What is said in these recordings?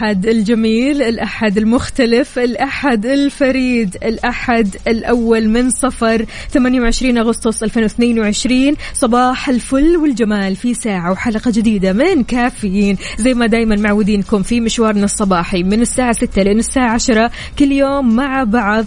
الأحد الجميل الأحد المختلف الأحد الفريد الأحد الأول من صفر 28 أغسطس 2022 صباح الفل والجمال في ساعة وحلقة جديدة من كافيين. زي ما دايما معودينكم في مشوارنا الصباحي من الساعة 6 لين الساعة 10 كل يوم مع بعض.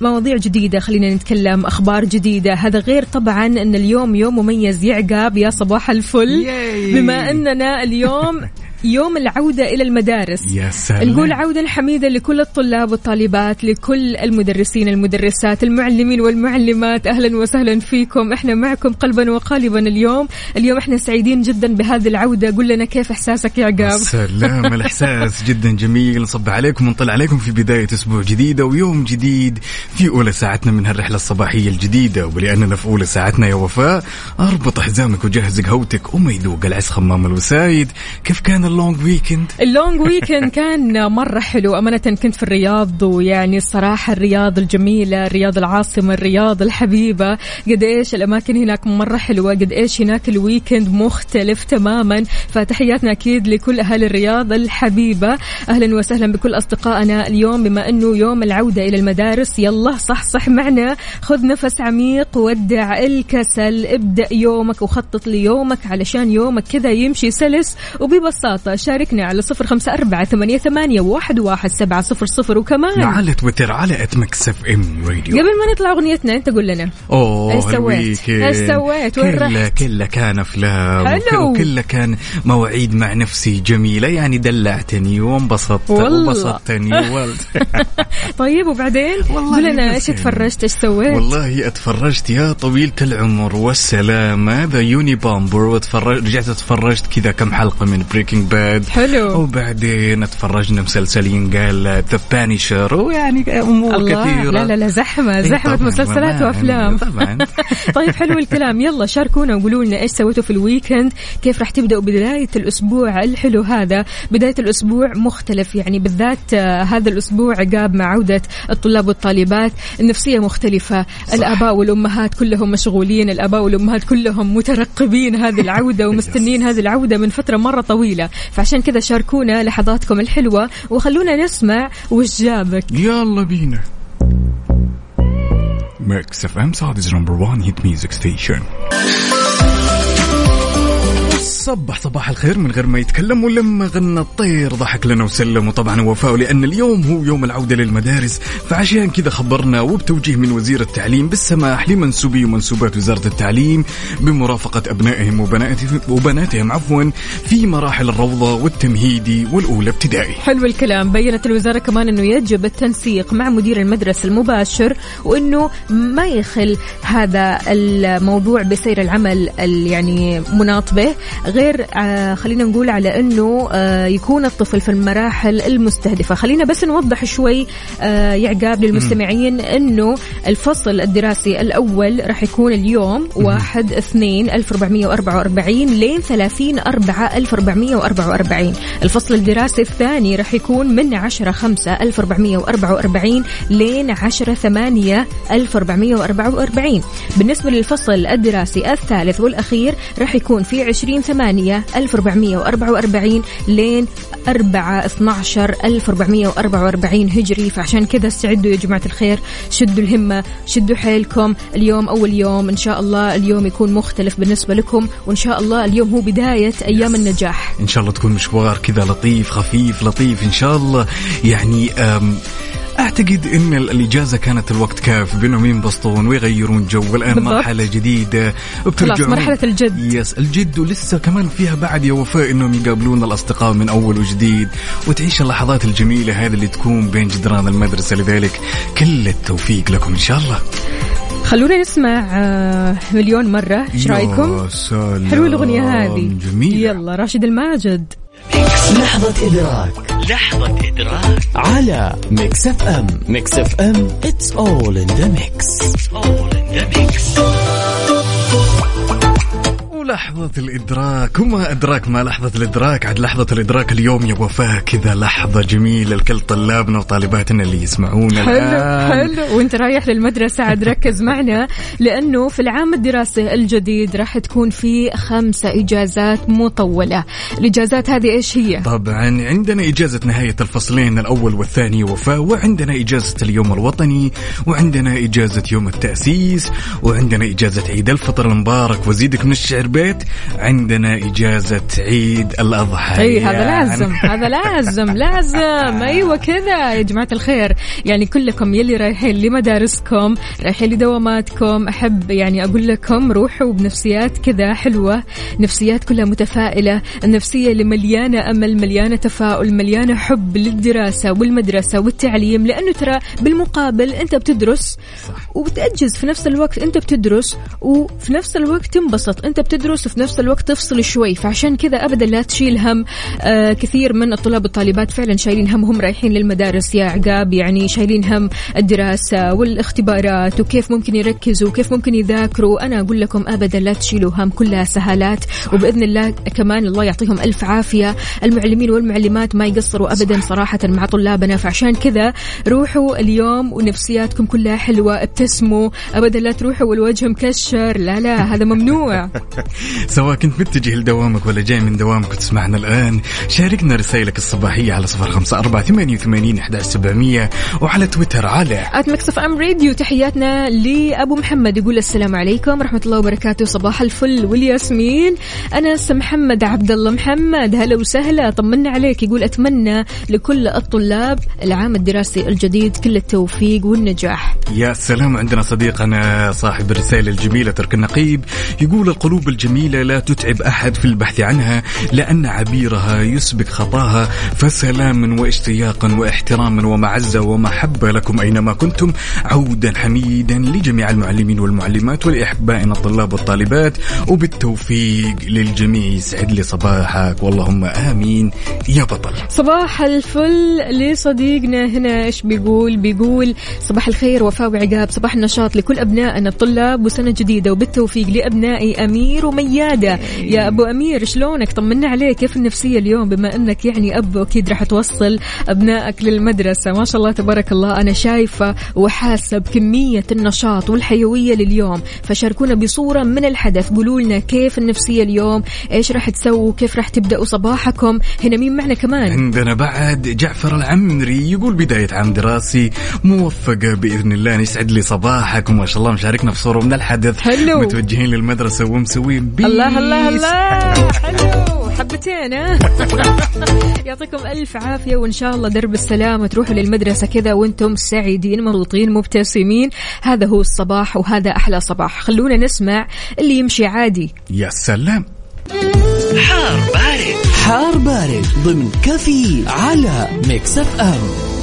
مواضيع جديدة خلينا نتكلم أخبار جديدة. هذا غير طبعا أن اليوم يوم مميز يا عقاب يا صباح الفل. بما أننا اليوم يوم العودة إلى المدارس. يا سلام. نقول عودة حميدة لكل الطلاب والطالبات لكل المدرسين المدرسات المعلمين والمعلمات. أهلا وسهلا فيكم. إحنا معكم قلبا وقالبا اليوم. اليوم إحنا سعيدين جدا بهذه العودة. قل لنا كيف إحساسك يا عقاب سلام. الإحساس جدا جميل. نصب عليكم ونطلع عليكم في بداية أسبوع جديدة ويوم جديد في أولى ساعتنا من هالرحلة الصباحية الجديدة. ولأننا في أولى ساعتنا يا وفاء أربط حزامك وجهز قهوتك وما يذوق العز خمام الوسايد. كيف كان ال long weekend ال long weekend كان مرة حلو. أمانة كنت في الرياض ويعني الصراحة الرياض الجميلة الرياض العاصمة الرياض الحبيبة. قد إيش الأماكن هناك مرة حلوة قد إيش هناك ال weekend مختلف تماما. فتحياتنا أكيد لكل أهل الرياض الحبيبة. أهلا وسهلا بكل أصدقائنا اليوم بما أنه يوم العودة إلى المدارس. يلا صح صح معنا. خذ نفس عميق ودع الكسل. ابدأ يومك وخطط ليومك علشان يومك كذا يمشي سلس وببساطة شاركنا على صفر خمسة أربعة ثمانية, ثمانية واحد, واحد سبعة صفر صفر. وكمان على تويتر على at Mix FM Radio. قبل ما نطلع أغنيتنا أنت قول لنا. أوه إيش سويت؟ إيش سويت؟ وين كله؟ كله كان أفلام. حلو. وكله كان مواعيد مع نفسي جميلة. يعني دلعتني وانبسطت وال... طيب وبعدين؟ والله قول لنا يعني. تفرجت؟ إيش سويت؟ والله أتفرجت يا طويلة العمر والسلامة The Unabomber واتفرجت رجعت اتفرجت كذا كم حلقة من Breaking Bad حلو. وبعدين اتفرجنا مسلسل ينقال The Punisher ويعني أمور الله. كثيرة. لا لا لا زحمة إيه طبعاً، مسلسلات طبعاً، وأفلام. طبعاً. طيب حلو الكلام. يلا شاركونا وقولوا لنا إيش سويتوا في ال weekend كيف راح تبدأوا بداية الأسبوع الحلو هذا. بداية الأسبوع مختلف يعني بالذات آه، هذا الأسبوع عقاب مع عودة الطلاب والطالبات. النفسية مختلفة صح. الآباء والأمهات كلهم مشغولين الآباء والأمهات كلهم مترقبين هذه العودة ومستنين هذه العودة من فترة مرة طويلة. فعشان كذا شاركونا لحظاتكم الحلوة وخلونا نسمع وش جابك. يلا بينا. Mix FM Saudi's number 1 hit music station. صبح صباح الخير من غير ما يتكلم ولما غنى الطير. ضحك لنا وسلم وطبعا وفاء لأن اليوم هو يوم العودة للمدارس. فعشان كذا خبرنا وبتوجيه من وزير التعليم بالسماح لمنسوبي ومنسوبات وزارة التعليم بمرافقة أبنائهم وبناتهم, عفوا في مراحل الروضة والتمهيدي والأولى ابتدائي. حلو الكلام. بينت الوزارة كمان أنه يجب التنسيق مع مدير المدرسة المباشر وأنه ما يخل هذا الموضوع بسير العمل ال- يعني مناط به غير آه خلينا نقول على أنه آه يكون الطفل في المراحل المستهدفة. خلينا بس نوضح شوي آه يعقاب للمستمعين أنه الفصل الدراسي الأول راح يكون اليوم واحد اثنين 1444 لين 30 4 1444 الفصل الدراسي الثاني راح يكون من 10 5 1444 لين 10 8 1444 بالنسبة للفصل الدراسي الثالث والأخير راح يكون في 20 8 1444 لين 4 12 1444 هجري. فعشان كذا استعدوا يا جماعة الخير شدوا الهمة شدوا حيلكم. اليوم أول يوم إن شاء الله اليوم يكون مختلف بالنسبة لكم وإن شاء الله اليوم هو بداية أيام النجاح. إن شاء الله تكون مشوار كذا لطيف خفيف لطيف إن شاء الله. يعني أم أعتقد إن ال- الإجازة كانت الوقت كاف. بانهم ينبسطون ويغيرون جو. والآن بالضبط. مرحلة جديدة. وبترجعون مرحلة الجد. يس الجد ولسه كمان فيها بعد يا وفاء إنهم يقابلون الأصدقاء من أول وجديد. وتعيش اللحظات الجميلة هذه اللي تكون بين جدران المدرسة. لذلك كل التوفيق لكم إن شاء الله. خلونا نسمع آه، مليون مرة. إيش رأيكم؟ حلوة الأغنية هذه. جميلة. يلا راشد الماجد. لحظة إدراك. لحظة إدراك. على Mix FM. Mix FM. It's all in the mix. All in the mix. ولحظة الإدراك. وما أدراك ما لحظة الإدراك؟ عاد لحظة الإدراك اليوم يا وفاء كذا لحظة جميلة لكل طلابنا وطالباتنا اللي يسمعونا حلو الآن. حلو. وأنت رايح للمدرسة عاد ركز معنا لأنه في العام الدراسي الجديد راح تكون في خمسة إجازات مطولة. الإجازات هذه إيش هي؟ طبعا عندنا إجازة نهاية الفصلين الأول والثاني وفاء وعندنا إجازة اليوم الوطني وعندنا إجازة يوم التأسيس وعندنا إجازة عيد الفطر المبارك. وزيدك من الشعر بيت عندنا إجازة عيد الأضحى. إي هذا يعني. لازم هذا لازم لازم. أيوه كذا يا جماعة الخير. يعني كلكم يلي رايحين لمدارسكم رايحين لدواماتكم أحب يعني أقول لكم روحوا بنفسيات كذا حلوة نفسيات كلها متفائلة النفسية اللي مليانة أمل مليانة تفاؤل مليانة حب للدراسة والمدرسة والتعليم. لأنه ترى بالمقابل أنت بتدرس وبتأجز في نفس الوقت أنت بتدرس وفي نفس الوقت تنبسط. أنت بتدرس وفي نفس الوقت تفصل شوي فعشان كذا أبدا لا تشيل هم آه كثير من الطلاب والطالبات فعلا شايلين هم هم رايحين للمدارس يا عقاب يعني شايلين هم الدراسة والاختبارات وكيف ممكن يركزوا وكيف ممكن يذاكروا. أنا أقول لكم أبدا لا تشيلوا هم كلها سهالات. وبإذن الله كمان الله يعطيهم ألف عافية. المعلمين والمعلمات ما يقصروا ابدا صراحة مع طلابنا فعشان كذا روحوا اليوم ونفسياتكم كلها حلوة ابتسموا. ابدا لا تروحوا والوجه مكشر. لا لا هذا ممنوع. سواء كنت متجه لدوامك ولا جاي من دوامك وتسمعنا الآن شاركنا رسائلك الصباحية على صفر خمسة أربعة ثمانية وثمانين أحد سبعمية وعلى تويتر على Mix FM Radio تحياتنا لأبو محمد. يقول السلام عليكم ورحمة الله وبركاته. صباح الفل والياسمين. أنس محمد عبد الله محمد هلا وسهلا. طمنا عليك. يقول أتمنى لكل الطلاب العام الدراسي الجديد كل التوفيق والنجاح. يا سلام عندنا صديقنا صاحب الرسالة الجميلة تركي النقيب. يقول القلوب الجميلة لا تتعب أحد في البحث عنها لأن عبيرها يسبق خطاها. فسلاما واشتياقا واحتراما ومعزة ومحبة لكم أينما كنتم. عودا حميدا لجميع المعلمين والمعلمات ولأحبائنا الطلاب والطالبات. وبالتوفيق للجميع يسعد لي صباحك. واللهم آمين. يا بطل. صباح الفل لصديقنا هنا إيش بيقول؟ بيقول صباح الخير وفاء وعقاب. صباح النشاط لكل أبنائنا الطلاب وسنة جديدة. وبالتوفيق لأبنائي أمير ومياده يا أبو أمير شلونك؟ طمنا عليك. كيف النفسية اليوم؟ بما أنك يعني أب أكيد راح توصل أبنائك للمدرسة. ما شاء الله تبارك الله. أنا شايفة وحاسة بكمية النشاط والحيوية لليوم. فشاركونا بصورة من الحدث. قولوا لنا كيف النفسية اليوم؟ إيش راح تسووا؟ كيف راح تبدأوا صباحكم؟ هنا مين معنا كمان؟ عندنا بعد جعفر العمري يقول بداية عام دراسي موفقة بإذن الله يسعد لي صباحك. وما شاء الله مشاركنا في صورة من الحدث. حلو. متوجهين للمدرسة ومسوين بيس. الله الله الله. حلو حبتين ها؟ يعطيكم ألف عافية وإن شاء الله درب السلامة تروحوا للمدرسة كذا وأنتم سعيدين مبسوطين مبتسمين. هذا هو الصباح وهذا أحلى صباح. خلونا نسمع اللي يمشي عادي. يا سلام. حار بارد. حار بارد ضمن كفي على Mix FM.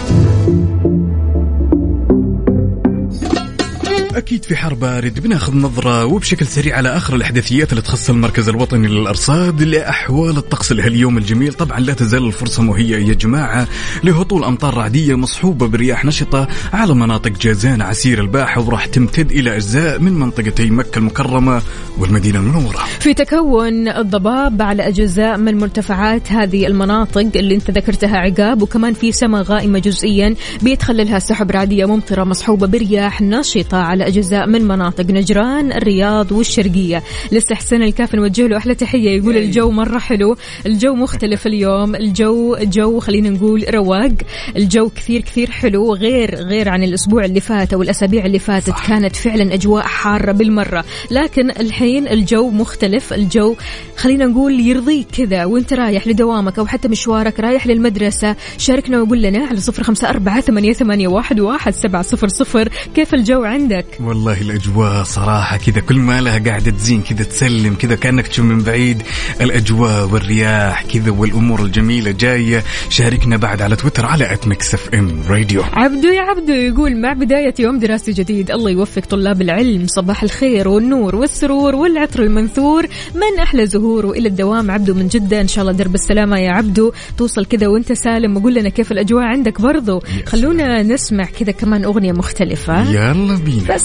أكيد في حر بارد بناخذ نظرة وبشكل سريع على آخر الأحداثيات اللي تخص المركز الوطني للأرصاد لأحوال الطقس لهاليوم الجميل. طبعا لا تزال الفرصة مهيئة يا جماعة لهطول أمطار رعدية مصحوبة برياح نشطة على مناطق جازان عسير الباحة وراح تمتد إلى أجزاء من منطقتي مكة المكرمة والمدينة المنورة. في تكون الضباب على أجزاء من مرتفعات هذه المناطق اللي أنت ذكرتها عقاب وكمان في سماء غائمة جزئيا بيتخللها سحب رعدية ممطرة مصحوبة برياح نشطة على أجزاء من مناطق نجران الرياض والشرقية. لسه حسين الكاف نوجه له أحلى تحية. يقول الجو مرة حلو. الجو مختلف اليوم. الجو جو خلينا نقول رواق. الجو كثير كثير حلو. غير غير عن الأسبوع اللي فات أو الأسابيع اللي فاتت صح. كانت فعلا أجواء حارة بالمرة. لكن الحين الجو مختلف. الجو خلينا نقول يرضيك كذا. وانت رايح لدوامك أو حتى مشوارك رايح للمدرسة شاركنا وقول لنا على صفر خمسة أربعة ثمانية, ثمانية واحد, واحد سبعة صفر صفر. كيف الجو عندك؟ والله الأجواء صراحة كذا كل ما لها قاعدة تزين كذا تسلم كذا كأنك تشوف من بعيد الأجواء والرياح كذا والأمور الجميلة جاية. شاركنا بعد على تويتر على FM Radio عبدو يا عبدو يقول مع بداية يوم دراسي جديد الله يوفق طلاب العلم. صباح الخير والنور والسرور والعطر المنثور. من أحلى زهور وإلى الدوام؟ عبدو من جدة. إن شاء الله درب السلامة يا عبدو. توصل كذا وأنت سالم وقول لنا كيف الأجواء عندك برضو. خلونا نسمع كذا كمان أغنية مختلفة. يلا بينا. بس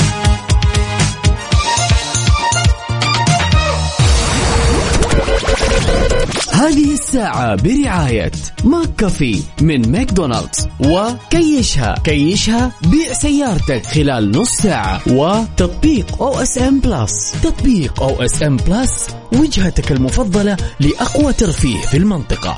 هذه الساعة برعاية ماك كافي من ماكدونالدز. وكاشها كاشها بيع سيارتك خلال نص ساعة. وتطبيق أو اس ام بلس تطبيق أو اس ام بلس وجهتك المفضلة لأقوى ترفيه في المنطقة.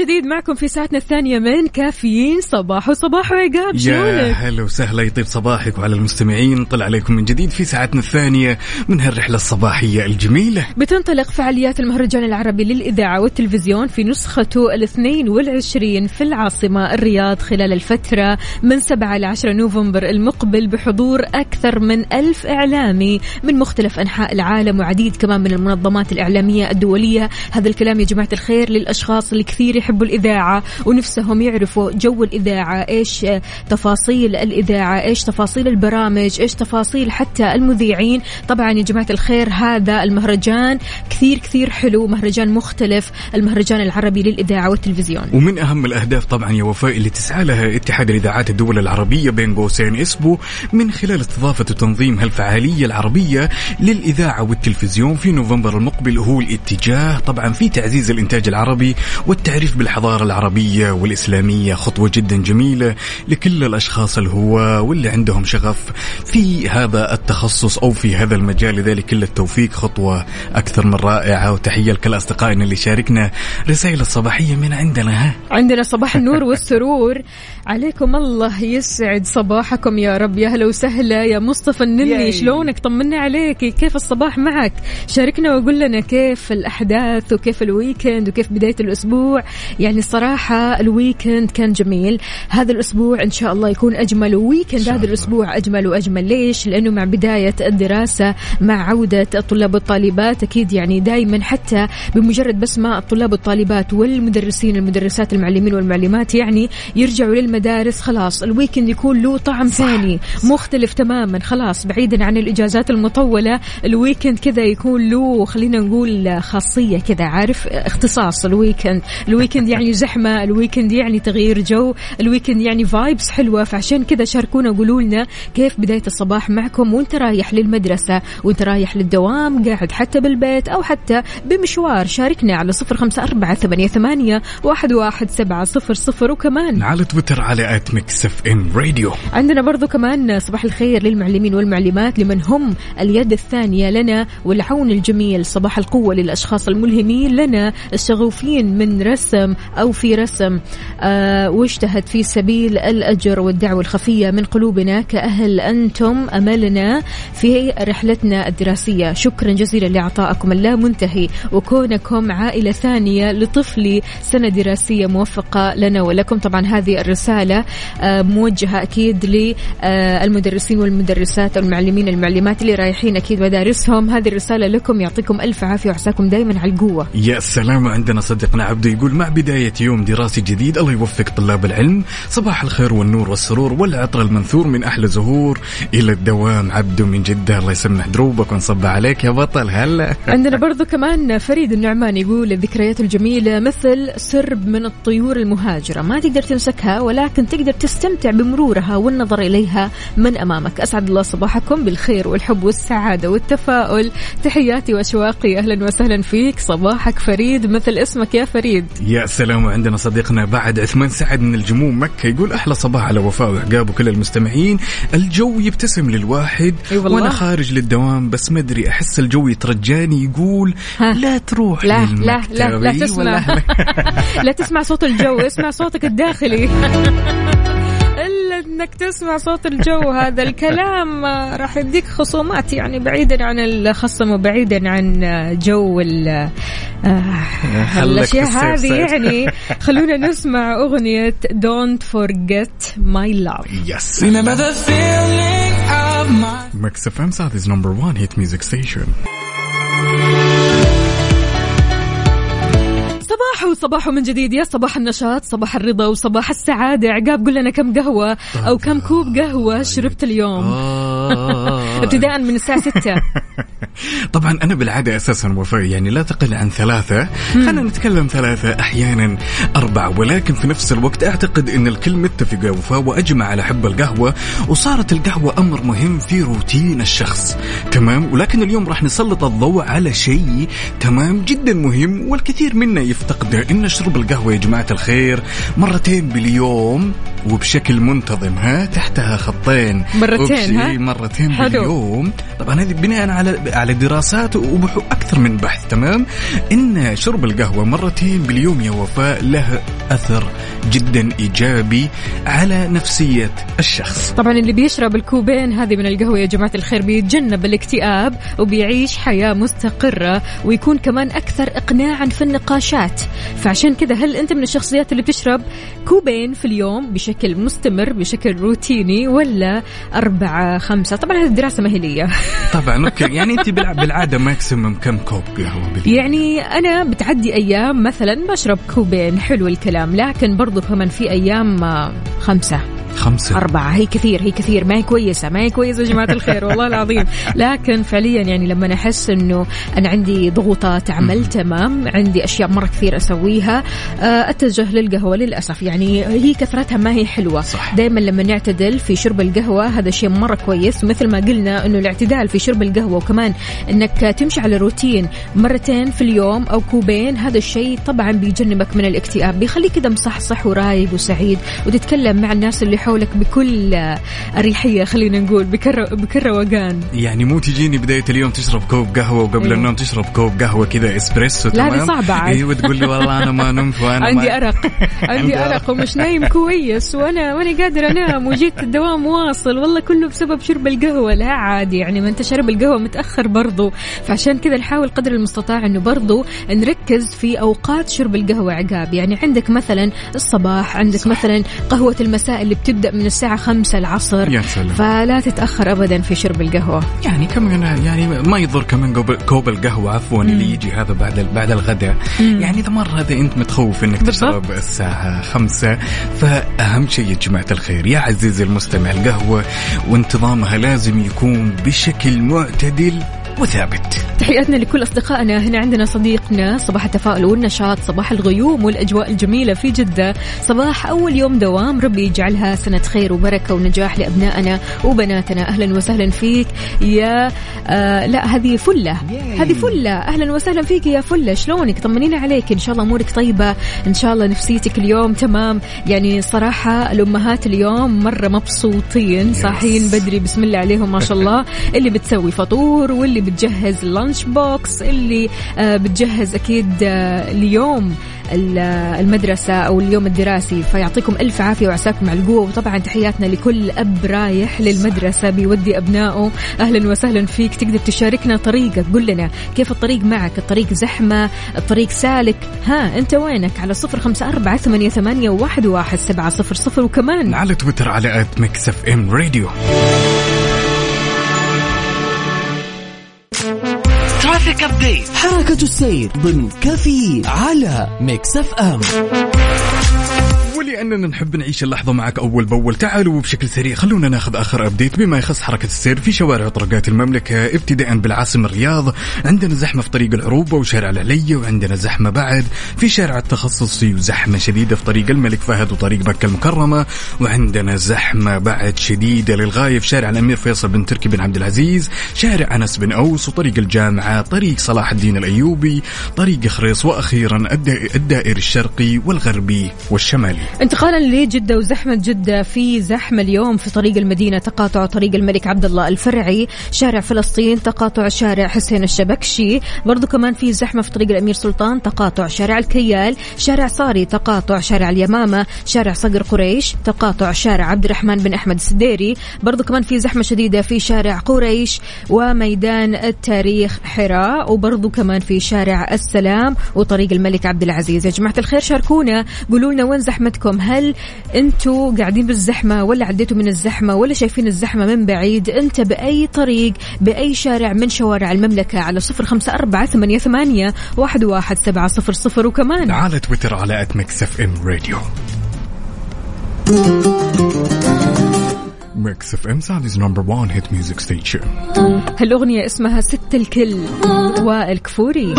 جديد معكم في ساعتنا الثانية من كافيين صباحو وصباحو عقاب يا؟ هلا وسهلا يطيب صباحك وعلى المستمعين. طلع عليكم من جديد في ساعتنا الثانية من هالرحلة الصباحية الجميلة. بتنطلق فعاليات المهرجان العربي للإذاعة والتلفزيون في نسخته الاثنين والعشرين في العاصمة الرياض خلال الفترة من 7 إلى 10 نوفمبر المقبل بحضور أكثر من ألف إعلامي من مختلف أنحاء العالم وعديد كمان من المنظمات الإعلامية الدولية. هذا الكلام يا جماعة الخير للأشخاص اللي كثير يحبوا الإذاعة ونفسهم يعرفوا جو الإذاعة إيش تفاصيل الإذاعة إيش تفاصيل البرامج إيش تفاصيل حتى المذيعين. طبعا يا جماعة الخير هذا المهرجان كثير كثير حلو مهرجان مختلف المهرجان العربي للإذاعة والتلفزيون. ومن أهم الأهداف طبعا يا وفاء اللي تسعى لها اتحاد الإذاعات الدول العربية بين قوسين اسبو من خلال استضافة وتنظيم هالفعالية العربية للإذاعة والتلفزيون في نوفمبر المقبل هو الاتجاه. طبعا في تعزيز الإنتاج العربي والتعريف بالحضارة العربية والإسلامية خطوة جدا جميلة لكل الأشخاص الهواة واللي عندهم شغف في هذا التخصص أو في هذا المجال. لذلك كل التوفيق خطوة أكثر من رائعة. وتحية لكل أصدقائنا اللي شاركنا رسائل الصباحية من عندنا ها؟ عندنا صباح النور والسرور. عليكم الله يسعد صباحكم يا رب. يا هلا وسهلا يا مصطفى النني. ياي. شلونك؟ طمنا عليك. كيف الصباح معك؟ شاركنا وقول لنا كيف الأحداث وكيف ال weekend وكيف بداية الأسبوع. يعني الصراحة ال weekend كان جميل. هذا الأسبوع إن شاء الله يكون أجمل. و weekend هذا. الأسبوع أجمل وأجمل. ليش؟ لأنه مع بداية الدراسة مع عودة الطلاب والطالبات أكيد يعني دائما حتى بمجرد بس ما الطلاب والطالبات والمدرسين المدرسات المعلمين والمعلمات يعني يرجعوا للمدارس. خلاص ال weekend يكون له طعم ثاني مختلف تماما. خلاص بعيدا عن الإجازات المطولة ال weekend كذا يكون له خلينا نقول خاصية كذا عارف؟ اختصاص ال weekend ال weekend يعني زحمة ال weekend يعني تغيير جو ال weekend يعني vibes حلوة. فعشان كذا شاركونا وقولوا لنا كيف بداية الصباح معكم وانت رايح للمدرسة وانت رايح للدوام قاعد حتى بالبيت أو حتى بمشوار. شاركنا على صفر خمسة أربعة ثمانية, ثمانية واحد, واحد سبعة صفر صفر. وكمان على تويتر على at Mix FM Radio عندنا برضو كمان صباح الخير للمعلمين والمعلمات لمن هم اليد الثانية لنا والعون الجميل صباح القوة للأشخاص الملهمين لنا الشغوفين من رسم أو في رسم آه واجتهد في سبيل الأجر والدعوة الخفية من قلوبنا كأهل أنتم أملنا في رحلتنا الدراسية. شكرا جزيلا لعطائكم اللامنتهي وكونكم عائلة ثانية لطفلي سنة دراسية موفقة لنا ولكم. طبعا هذه الرسالة آه، موجهة أكيد للمدرسين والمدرسات والمعلمين المعلمات اللي رايحين أكيد مدارسهم. هذه الرسالة لكم يعطيكم ألف عافية وعساكم دايما على القوة. يا سلام. عندنا صديقنا عبدو يقول ما مع بداية يوم دراسي جديد الله يوفق طلاب العلم. صباح الخير والنور والسرور والعطر المنثور من أحلى زهور إلى الدوام. عبده من جدة الله يسمح دروبك ونصب عليك يا بطل. هلا. عندنا برضو كمان فريد النعمان يقول الذكريات الجميلة مثل سرب من الطيور المهاجرة. ما تقدر تمسكها ولكن تقدر تستمتع بمرورها والنظر إليها من أمامك. أسعد الله صباحكم بالخير والحب والسعادة والتفاؤل. تحياتي وأشواقي أهلا وسهلا فيك. صباحك فريد مثل اسمك يا فريد. يا سلام وعندنا صديقنا بعد عثمان سعد من الجموم مكة يقول أحلى صباح على وفاء وعقاب وكل المستمعين الجو يبتسم للواحد أي والله. وأنا خارج للدوام بس ما أدري أحس الجو يترجاني يقول. لا تروح لا لا. لا لا تسمع. لا تسمع صوت الجو اسمع صوتك الداخلي إنك تسمع صوت الجو هذا الكلام راح يديك خصومات يعني بعيدا عن الخصم وبعيدا عن جو ال آه، الأشياء هذه. يعني. خلونا نسمع أغنية Don't Forget My Love. Yes Mix FM Saudi's number 1 hit music station صباح وصباح من جديد. يا صباح النشاط صباح الرضا وصباح السعادة. عقاب قل لنا كم قهوة أو كم كوب قهوة شربت اليوم. آه. ابتداء من الساعة 6 طبعا أنا بالعادة أساسا وفاء يعني لا تقل عن ثلاثة. خلينا نتكلم ثلاثة أحيانا أربعة. ولكن في نفس الوقت أعتقد إن الكل متفق وفاء وأجمع على حب القهوة. وصارت القهوة أمر مهم في روتين الشخص. تمام؟ ولكن اليوم راح نسلط الضوء على شيء تمام جدا مهم والكثير منا يفتقده إن شرب القهوة يا جماعة الخير مرتين باليوم وبشكل منتظم ها تحتها خطين مرتين، ها؟ مرتين حلو. باليوم طبعا هذه بناء على على دراسات وبحو أكثر من بحث تمام؟ إن شرب القهوة مرتين باليوم يا وفاء له أثر جدا إيجابي على نفسية الشخص. طبعا اللي بيشرب الكوبين هذه من القهوة يا جماعة الخير بيتجنب الاكتئاب وبيعيش حياة مستقرة ويكون كمان أكثر إقناعا في النقاشات. فعشان كذا هل أنت من الشخصيات اللي بتشرب كوبين في اليوم بشكل مستمر بشكل روتيني ولا أربعة خمسة؟ طبعا هذه الدراسة ما هي طبعا okay. يعني أنت بالع- بالعادة maximum كم كوب قهوة باليوم؟ يعني أنا بتعدي أيام مثلا بشرب كوبين حلو الكلام. لكن برضو كمان في أيام آه، خمسة. خمسة؟ أربعة. هي كثير هي كثير. ما هي كويسة ما هي كويسة يا جماعة الخير والله العظيم. لكن فعليا يعني لما أحس إنه أنا عندي ضغوطات عمل تمام عندي أشياء مرة كثير أسويها آه، أتجه للقهوة للأسف. يعني هي كثرتها ما هي حلوة. دائما لما نعتدل في شرب القهوة هذا شيء مرة كويس. ومثل ما قلنا إنه الاعتدال في شرب القهوة وكمان إنك تمشي على روتين مرتين في اليوم أو كوبين هذا الشيء طبعا بيجنبك من الاكتئاب بيخليك كذا مصحصح ورايق وسعيد وتتكلم مع الناس اللي حولك بكل أريحية خلينا نقول بكل بكل روقان يعني مو تجيني بداية اليوم تشرب كوب قهوة وقبل أيوه. النوم تشرب كوب قهوة كذا إسبريسو لا، تمام دي صعبة عاد. أيوه تقول لي والله أنا ما نمت وأنا عندي ما... أرق عندي. أرق ومش نايم كويس وأنا ماني قادر أنام وجيت الدوام واصل والله كله بسبب شرب القهوة لا عادي يعني ما أنت شرب القهوة متأخر برضو. فعشان كذا نحاول قدر المستطاع أنه برضو نركز في أوقات شرب القهوة عقاب. يعني عندك مثلا الصباح عندك صح. مثلا قهوة المساء اللي بتبدأ من الساعة خمسة العصر. يا سلام. فلا تتأخر أبدا في شرب القهوة. يعني كمان يعني ما يضر كمان كوب, القهوة عفوا اللي يجي هذا بعد بعد الغداء. يعني إذا مرة هذا أنت متخوف إنك. تشرب الساعة خمسة فأهم شيء يا جماعة الخير يا عزيزي المستمع القهوة وانتظامها لازم يكون بشكل معتدل وثابت. تحياتنا لكل أصدقائنا. هنا عندنا صديقنا صباح التفاؤل والنشاط صباح الغيوم والأجواء الجميلة في جدة. صباح أول يوم دوام ربي يجعلها سنة خير وبركة ونجاح لأبنائنا وبناتنا. أهلا وسهلا فيك يا آه لا هذه فلة. هذه فلة. أهلا وسهلا فيك يا فلة. شلونك؟ طمنينا عليك. إن شاء الله أمورك طيبة. إن شاء الله نفسيتك اليوم تمام. يعني صراحة الأمهات اليوم مرة مبسوطين صاحيين بدري. بسم الله عليهم ما شاء الله. اللي بتسوي فطور واللي بتجهز lunch box اللي آه، بتجهز أكيد آه، اليوم ال- آه، المدرسة أو اليوم الدراسي. فيعطيكم ألف عافية وعساكم على القوة. وطبعا تحياتنا لكل أب رايح للمدرسة بيودي أبنائه. أهلا وسهلا فيك. تقدر تشاركنا طريقك. قل لنا كيف الطريق معك؟ الطريق زحمة؟ الطريق سالك؟ ها أنت وينك؟ على صفر خمسة أربعة ثمانية, ثمانية واحد, واحد سبعة صفر صفر. وكمان على تويتر على at Mix FM Radio. Traffic update حركة السير ضمن كافيين على Mix FM. ولاننا نحب نعيش اللحظة معك أول بأول. تعالوا بشكل سريع خلونا ناخذ آخر update بما يخص حركة السير في شوارع وطرقات المملكة ابتداء بالعاصمة الرياض عندنا زحمة في طريق العروبة وشارع العلية وعندنا زحمة بعد في شارع التخصصي وزحمة شديدة في طريق الملك فهد وطريق مكه المكرمة وعندنا زحمة بعد شديدة للغاية في شارع الأمير فيصل بن تركي بن عبد العزيز شارع أنس بن أوس وطريق الجامعة طريق صلاح الدين الأيوبي طريق خريص وأخيرا الدا- الدائري الشرقي والغربي والشمالي. انتقالا لجدة وزحمة جدة في زحمة اليوم في طريق المدينة تقاطع طريق الملك عبد الله الفرعي شارع فلسطين تقاطع شارع حسين الشبكشي. برضو كمان في زحمة في طريق الأمير سلطان تقاطع شارع الكيال. شارع صاري تقاطع شارع اليمامة. شارع صقر قريش تقاطع شارع عبد الرحمن بن أحمد السديري. برضو كمان في زحمة شديدة في شارع قريش وميدان التاريخ حراء. وبرضو كمان في شارع السلام وطريق الملك عبد العزيز. يا جماعة الخير شاركونا. قولوا لنا وين زحمتكم؟ هل أنتوا قاعدين بالزحمة ولا عديتوا من الزحمة ولا شايفين الزحمة من بعيد؟ انت بأي طريق بأي شارع من شوارع المملكة على صفر خمسة أربعة ثمانية, ثمانية واحد, واحد سبعة صفر صفر. وكمان على تويتر على at Mix FM Radio Mix FM Saudi's number 1 hit music station هالأغنية اسمها ست الكل. وائل كفوري.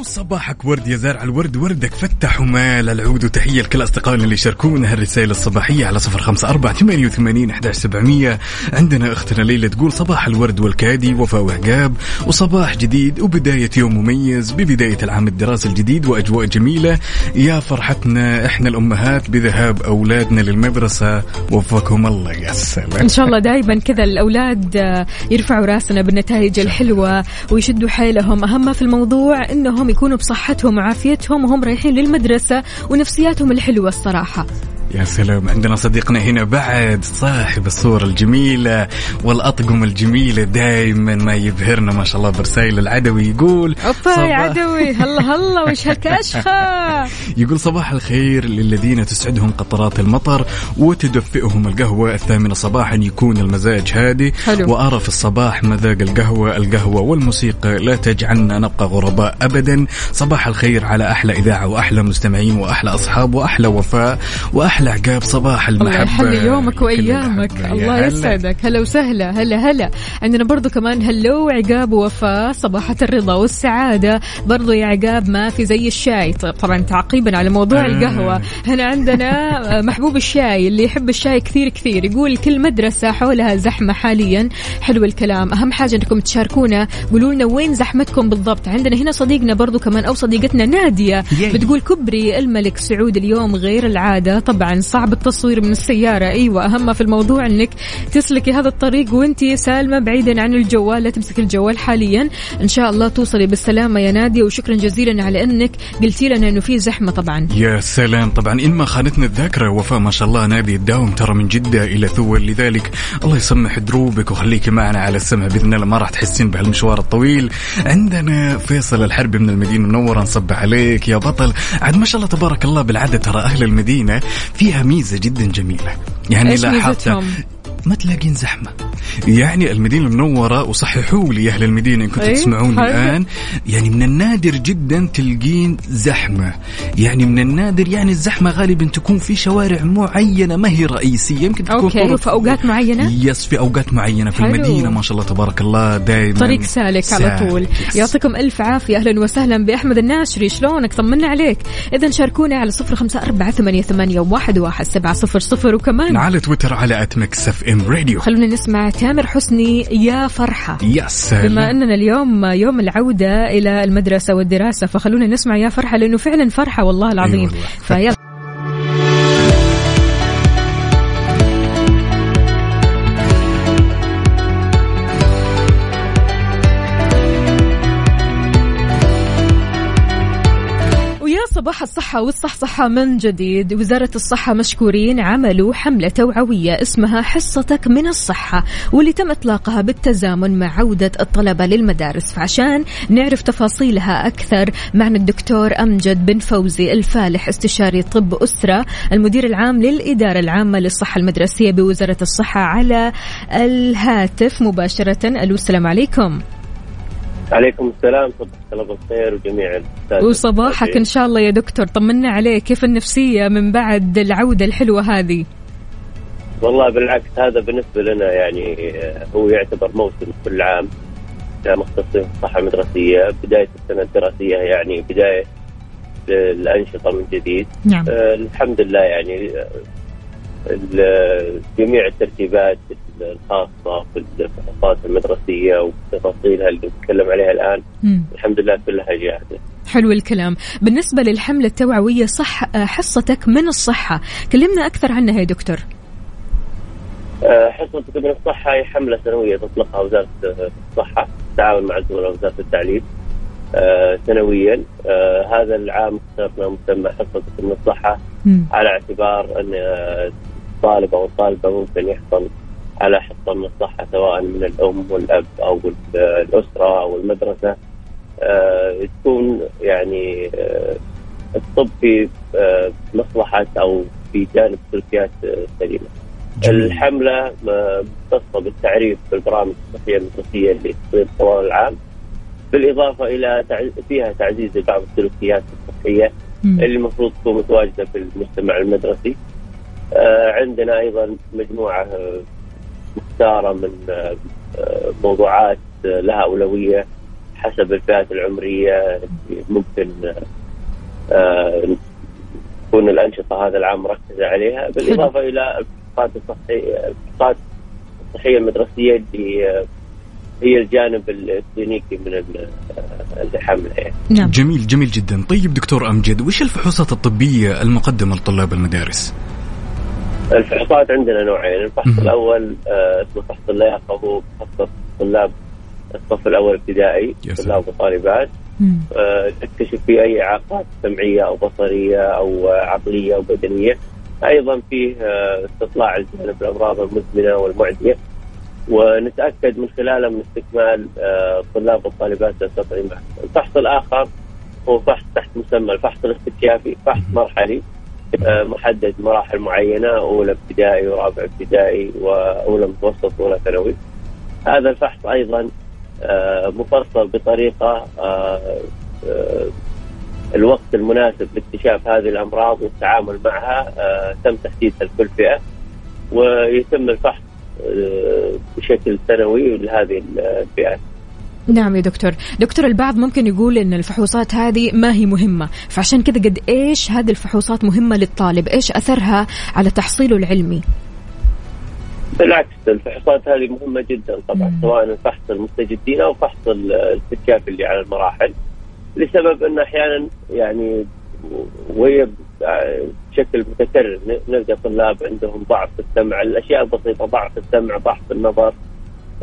وصباحك ورد يا زارع الورد وردك فتح ومال. العود وتحية لكل أصدقائنا اللي يشاركونا هالرسائل الصباحية على صفر خمسة أربعة ثمانية وثمانين أحداش سبعمية. عندنا أختنا ليلى تقول صباح الورد والكادي وفاء وعقاب وصباح جديد وبداية يوم مميز ببداية العام الدراسي الجديد وأجواء جميلة. يا فرحتنا إحنا الأمهات بذهاب أولادنا للمدرسة. وفقهم الله يا سلام. إن شاء الله دائما كذا الأولاد آه، يرفعوا راسنا بالنتائج الحلوة ويشدوا حيلهم. ما في الموضوع إنهم يكونوا بصحتهم وعافيتهم وهم رايحين للمدرسة ونفسياتهم الحلوة الصراحة. يا سلام. عندنا صديقنا هنا بعد صاحب الصورة الجميلة والأطقم الجميلة دائما ما يبهرنا ما شاء الله برسائل العدوي. يقول اوبا يا عدوي. هلا هلا وش هالكشخة؟ يقول صباح الخير للذين تسعدهم قطرات المطر وتدفئهم القهوة. الثامنة صباحا يكون المزاج هادي. حلو. وأرى في الصباح مذاق القهوة القهوة والموسيقى لا تجعلنا نبقى غرباء أبدا. صباح الخير على أحلى إذاعة وأحلى مستمعين وأحلى أصحاب وأحلى وفاء وأحلى عقاب صباح المحبة. الله يحلي يومك وأيامك. الله. يسعدك. هلا وسهلا. هلا هلا. عندنا برضو كمان هلو عقاب ووفاء صباحة الرضا والسعادة. برضو يا عقاب ما في زي الشاي. طبعا تعقيبا على موضوع آه. القهوة. هنا عندنا محبوب الشاي اللي يحب الشاي كثير كثير يقول كل مدرسة حولها زحمة حاليا. حلو الكلام. أهم حاجة أنكم تشاركونا. قولوا لنا وين زحمتكم بالضبط. عندنا هنا صديقنا برضو كمان أو صديقتنا نادية. ياي. بتقول كبري الملك سعود اليوم غير العادة. طبعا صعب التصوير من السيارة. أيوة أهم في الموضوع أنك تسلكي هذا الطريق وانت سالمة بعيدا عن الجوال لا تمسك الجوال حاليا. إن شاء الله توصلي بالسلامة يا نادية وشكرا جزيلا على أنك قلتي لنا أنه في زحمة طبعا. يا سلام. طبعا إن ما خانتنا الذاكرة وفاء ما شاء الله نادي الداوم ترى من جدة إلى ثول. لذلك الله يسمح دروبك وخليك معنا على السمع بإذن الله. ما راح تحسين بهالمشوار الطويل. عندنا فيصل الحربي من المدينة المنورة نصب عليك يا بطل. عاد ما شاء الله تبارك الله بالعادة ترى أهل المدينة فيها ميزة جدا جميلة يعني لاحظت؟ ما تلاقين زحمة. يعني المدينة المنورة وصححوا لي يا أهل المدينة إن كنتوا أي، تسمعوني حلو. الآن. يعني من النادر جدا تلقين زحمة. يعني من النادر يعني الزحمة غالبا تكون في شوارع معينة ما هي رئيسية. يمكن تكون okay طرق- وفي أوقات معينة؟ yes في أوقات معينة. في حلو. المدينة ما شاء الله تبارك الله دائما طريق سالك على طول. Yes. يعطيكم ألف عافية. أهلا وسهلا بأحمد الناشري. شلونك؟ طمنا عليك. إذا شاركونا على صفر خمسة أربعة ثمانية, ثمانية واحد, واحد سبعة صفر صفر. وكمان على تويتر على at Mix FM Radio خلونا نسمع تامر حسني يا فرحة. يا سلام. بما أننا اليوم يوم العودة إلى المدرسة والدراسة فخلونا نسمع يا فرحة لأنه فعلا فرحة والله العظيم. والله. فيلا. صباح الصحة والصحصحة من جديد. وزارة الصحة مشكورين عملوا حملة توعوية اسمها حصتك من الصحة واللي تم إطلاقها بالتزامن مع عودة الطلبة للمدارس. فعشان نعرف تفاصيلها أكثر معنا الدكتور أمجد بن فوزي الفالح استشاري طب أسرة المدير العام للإدارة العامة للصحة المدرسية بوزارة الصحة على الهاتف مباشرة. ألو السلام عليكم. عليكم السلام صباح الله بالخير وجميع الأستاذ. وصباحك إن شاء الله يا دكتور طمنا عليك كيف النفسية من بعد العودة الحلوة هذه؟ والله بالعكس هذا بالنسبة لنا يعني آه، هو يعتبر موسم كل عام كمختصين في الصحة المدرسية بداية السنة الدراسية يعني بداية الأنشطة من جديد. نعم. آه، الحمد لله يعني آه، جميع الترتيبات الخاصة في الفحوصات المدرسية وتفاصيلها اللي نتكلم عليها الآن. مم. الحمد لله كلها جاهزة. حلو الكلام. بالنسبة للحملة التوعوية صح آه، حصتك من الصحة؟ كلمنا أكثر عنها يا دكتور. آه، حصة من الصحة هي حملة سنوية تطلقها وزارة الصحة بالتعاون مع زملاء وزارة التعليم آه، سنويا. هذا العام اخترنا مسمى حصة من الصحة. على اعتبار أن الطالب أو الطالبة ممكن يحصل على حصة من الصحة سواء من الأم والأب أو ال- الأسرة أو المدرسة آه، تكون يعني آه، الطب في آه، مصلحة أو في جانب سلوكيات سليمة جميل. الحملة مختصة بالتعريف بالبرامج الصحية المدرسية اللي تصير طوال العام بالإضافة إلى فيها تعزيز بعض السلوكيات الصحية مم. اللي المفروض تكون متواجدة في المجتمع المدرسي عندنا أيضا مجموعة مختارة من آه، موضوعات آه، لها أولوية حسب الفئات العمرية. اللي ممكن آه، تكون الأنشطة هذا العام مركزة عليها بالإضافة إلى الفحوصات الصحية الفحوصات الصحية المدرسية اللي هي الجانب الكلينيكي من ال- الحملة يعني. نعم. جميل جميل جدا. طيب دكتور أمجد وش الفحوصات الطبية المقدمة لطلاب المدارس؟ الفحوصات عندنا نوعين، الفحص. الأول آه، اسمه فحص اللياقة هو مخصص طلاب الصف الأول ابتدائي. طلاب وطالبات. آه، تكتشف فيه أي اعاقات سمعية أو بصرية أو عقلية أو بدنية. أيضا فيه آه، استطلاع الجانب الأمراض المزمنة والمعدية ونتأكد من خلاله من استكمال الطلاب والطالبات للتطعيمات. الفحص الآخر هو فحص تحت مسمى الفحص الاستكشافي، فحص مرحلي محدد مراحل معينة أولى ابتدائي ورابع ابتدائي وأولى متوسط وأولى ثانوي. هذا الفحص أيضا آه، مفصل بطريقة آه، آه، الوقت المناسب لاكتشاف هذه الأمراض والتعامل معها آه، تم تحديدها لكل فئة ويتم الفحص آه، بشكل سنوي لهذه الفئات. نعم يا دكتور. دكتور البعض ممكن يقول إن الفحوصات هذه ما هي مهمة فعشان كذا قد إيش هذه الفحوصات مهمة للطالب؟ إيش أثرها على تحصيله العلمي؟ بالعكس الفحوصات هذه مهمة جدا طبعا مم. سواء الفحص المستجدين أو فحص ال- الاستكشاف اللي على المراحل لسبب إن أحيانا يعني وهي بشكل متكرر نلقى طلاب عندهم ضعف في السمع الأشياء البسيطة ضعف في السمع ضعف في النظر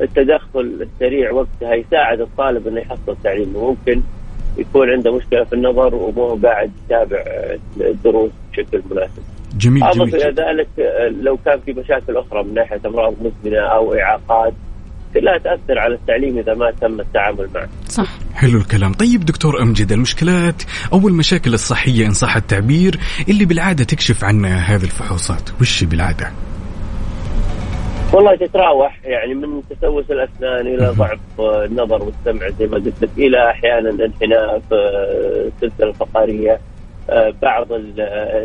التدخل السريع وقتها يساعد الطالب إنه يحصل تعليمه ممكن يكون عنده مشكلة في النظر ومو هو قاعد يتابع الدروس بشكل مناسب. جميل أضف جميل إلى. ذلك لو كان في مشاكل أخرى من ناحية أمراض مزمنة أو إعاقات كلها تأثر على التعليم إذا ما تم التعامل معه. صح. حلو الكلام. طيب دكتور أمجد المشكلات أو المشاكل الصحية إن صح التعبير اللي بالعادة تكشف عنها هذه الفحوصات. وش بالعادة؟ والله تتراوح يعني من تسوس الأسنان إلى ضعف النظر والسمع زي ما قلت لك إلى أحيانا انحناء في آه، السلسله الفقريه آه، بعض ال-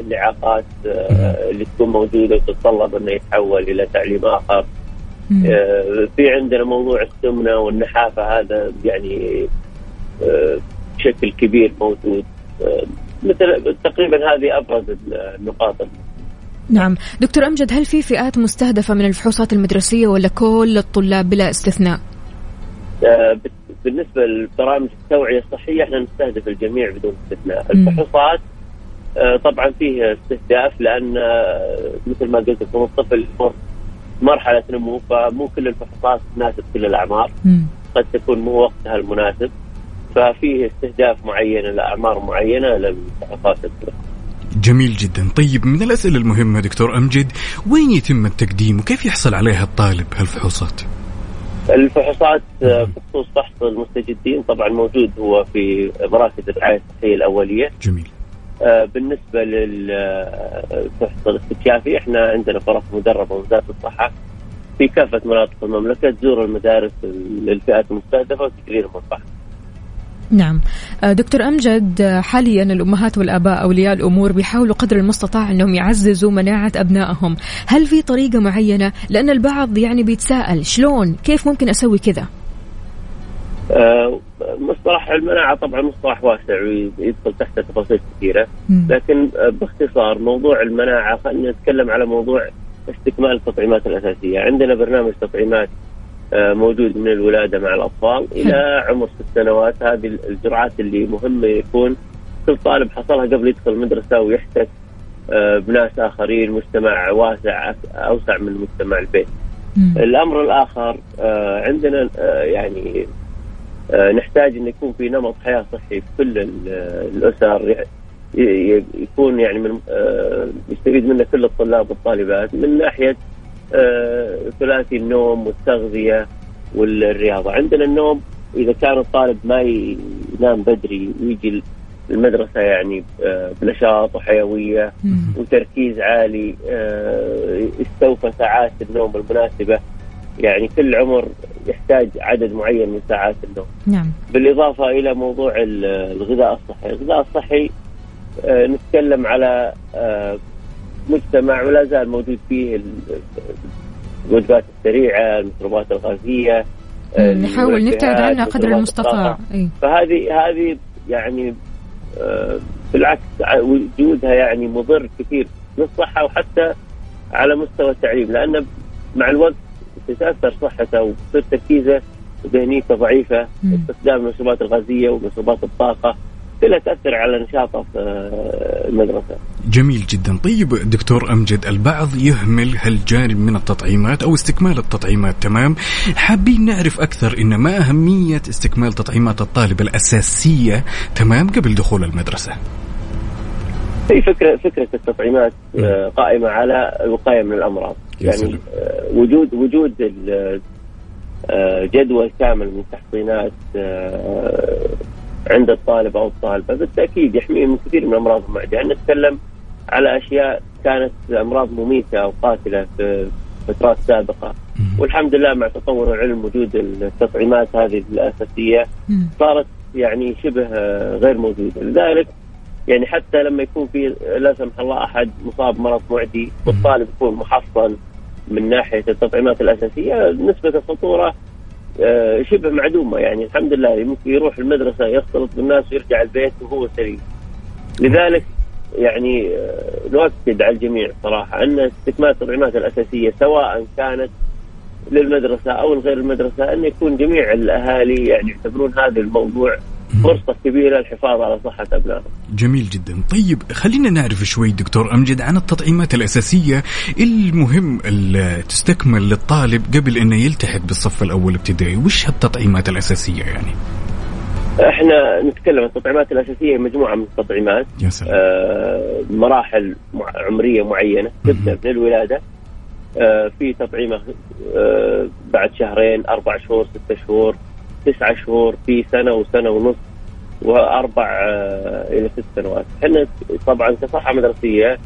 الاعاقات آه، اللي تكون موجودة وتتطلب إنه يتحول إلى تعليم آخر. في عندنا موضوع السمنة والنحافة هذا يعني بشكل كبير موجود. مثل تقريبا هذه أبرز النقاط نعم دكتور أمجد هل في فئات مستهدفة من الفحوصات المدرسية ولا كل الطلاب بلا استثناء آه، بالنسبة لبرامج التوعية الصحية إحنا نستهدف الجميع بدون استثناء،. الفحوصات آه، طبعا فيه استهداف لأن آه، مثل ما قلت لكم الطفل يمر مرحلة نمو فمو كل الفحوصات تناسب كل الأعمار، مم. قد تكون مو وقتها المناسب ففيه استهداف معين لأعمار معينة للمستحقات الدراسية. جميل جدا. طيب من الأسئلة المهمة دكتور أمجد وين يتم التقديم وكيف يحصل عليها الطالب هالفحوصات؟ الفحوصات بخصوص فحص المستجدين طبعا موجود هو في مراكز الرعاية الصحية الأولية. جميل. آه، بالنسبة للفحص الاستكشافي إحنا عندنا فرق مدربه وزاره الصحة في كافة مناطق المملكة تزور المدارس للفئات المستهدفة وتقرير الفحص. نعم. آه، دكتور أمجد آه، حاليا الأمهات والآباء أولياء الأمور بيحاولوا قدر المستطاع أنهم يعززوا مناعة أبنائهم. هل في طريقة معينة؟ لأن البعض يعني بيتساءل شلون؟ كيف ممكن أسوي كذا؟ آه، مصطلح المناعة طبعا مصطلح واسع ويدخل تحت تفاصيل كثيرة. مم. لكن باختصار موضوع المناعة خلينا نتكلم على موضوع استكمال التطعيمات الأساسية، عندنا برنامج تطعيمات موجود من الولادة مع الأطفال. إلى عمر ست سنوات هذه الجرعات اللي مهمه يكون كل طالب حصلها قبل يدخل المدرسة ويحتك آه، بناس آخرين مجتمع واسع أوسع من مجتمع البيت. الأمر الآخر آه، عندنا آه، يعني آه، نحتاج إن يكون في نمط حياة صحي في كل ال- الأسر. يكون يعني من آه، يستفيد منه كل الطلاب والطالبات. من ناحية آه، ثلاثي النوم والتغذية والرياضة، عندنا النوم إذا كان الطالب ما ينام بدري ويجي المدرسة يعني آه، بنشاط وحيوية. وتركيز عالي آه، استوفى ساعات النوم المناسبة. يعني كل عمر يحتاج عدد معين من ساعات النوم. نعم. بالإضافة إلى موضوع ال- الغذاء الصحي. الغذاء الصحي آه، نتكلم على آه، مجتمع ولا زال موجود فيه ال- الوجبات السريعة المشروبات الغازية آه، نحاول نبتعد عنها قدر المستطاع. فهذه هذه يعني آه، بالعكس وجودها يعني مضر كثير للصحة وحتى على مستوى التعليم لأن مع الوقت تتأثر صحته وتصير تركيزة وذهنيته ضعيفة مم. استخدام المشروبات الغازية ومشروبات الطاقة كلها تأثر على نشاطه في آه، المدرسة. جميل جدا. طيب دكتور أمجد البعض يهمل هالجانب من التطعيمات أو استكمال التطعيمات تمام؟ حابين نعرف أكثر إن ما أهمية استكمال تطعيمات الطالب الأساسية تمام قبل دخول المدرسة؟ هي فكرة فكرة التطعيمات آه، قائمة على الوقاية من الأمراض. يا يعني. آه، وجود وجود جدول كامل من تحصينات عند الطالب أو الطالبة بالتأكيد يحميه من كثير من الأمراض المعدية يعني نتكلم على أشياء كانت أمراض مميتة أو قاتلة في فترات سابقة. والحمد لله مع تطور العلم وجود التطعيمات هذه الأساسية مم. صارت يعني شبه غير موجودة. لذلك يعني حتى لما يكون في لا سمح الله أحد مصاب مرض معدي والطالب يكون محصن من ناحية التطعيمات الأساسية نسبة الخطورة شبه معدومة يعني. الحمد لله ممكن يروح المدرسة يختلط بالناس ويرجع البيت وهو سليم. لذلك يعني آه، نؤكد على الجميع صراحة أن استكمال التطعيمات الأساسية سواء كانت للمدرسة أو لغير المدرسة أن يكون جميع الأهالي يعني يعتبرون هذا الموضوع فرصة كبيرة للحفاظ على صحة ابنائهم. جميل جدا. طيب خلينا نعرف شوي دكتور أمجد عن التطعيمات الأساسية المهم ال- تستكمل للطالب قبل أنه يلتحق بالصف الأول ابتدائي. وش هالتطعيمات الأساسية يعني؟ إحنا نتكلم التطعيمات الأساسية مجموعة من التطعيمات. يا سلام. آه، مراحل عمرية معينة. تبدأ من الولادة. آه، في تطعيمة آه، بعد شهرين أربع شهور ستة شهور. تسعة شهور في سنة وسنة ونص وأربع آه، إلى ست سنوات. إحنا طبعا كصحة مدرسية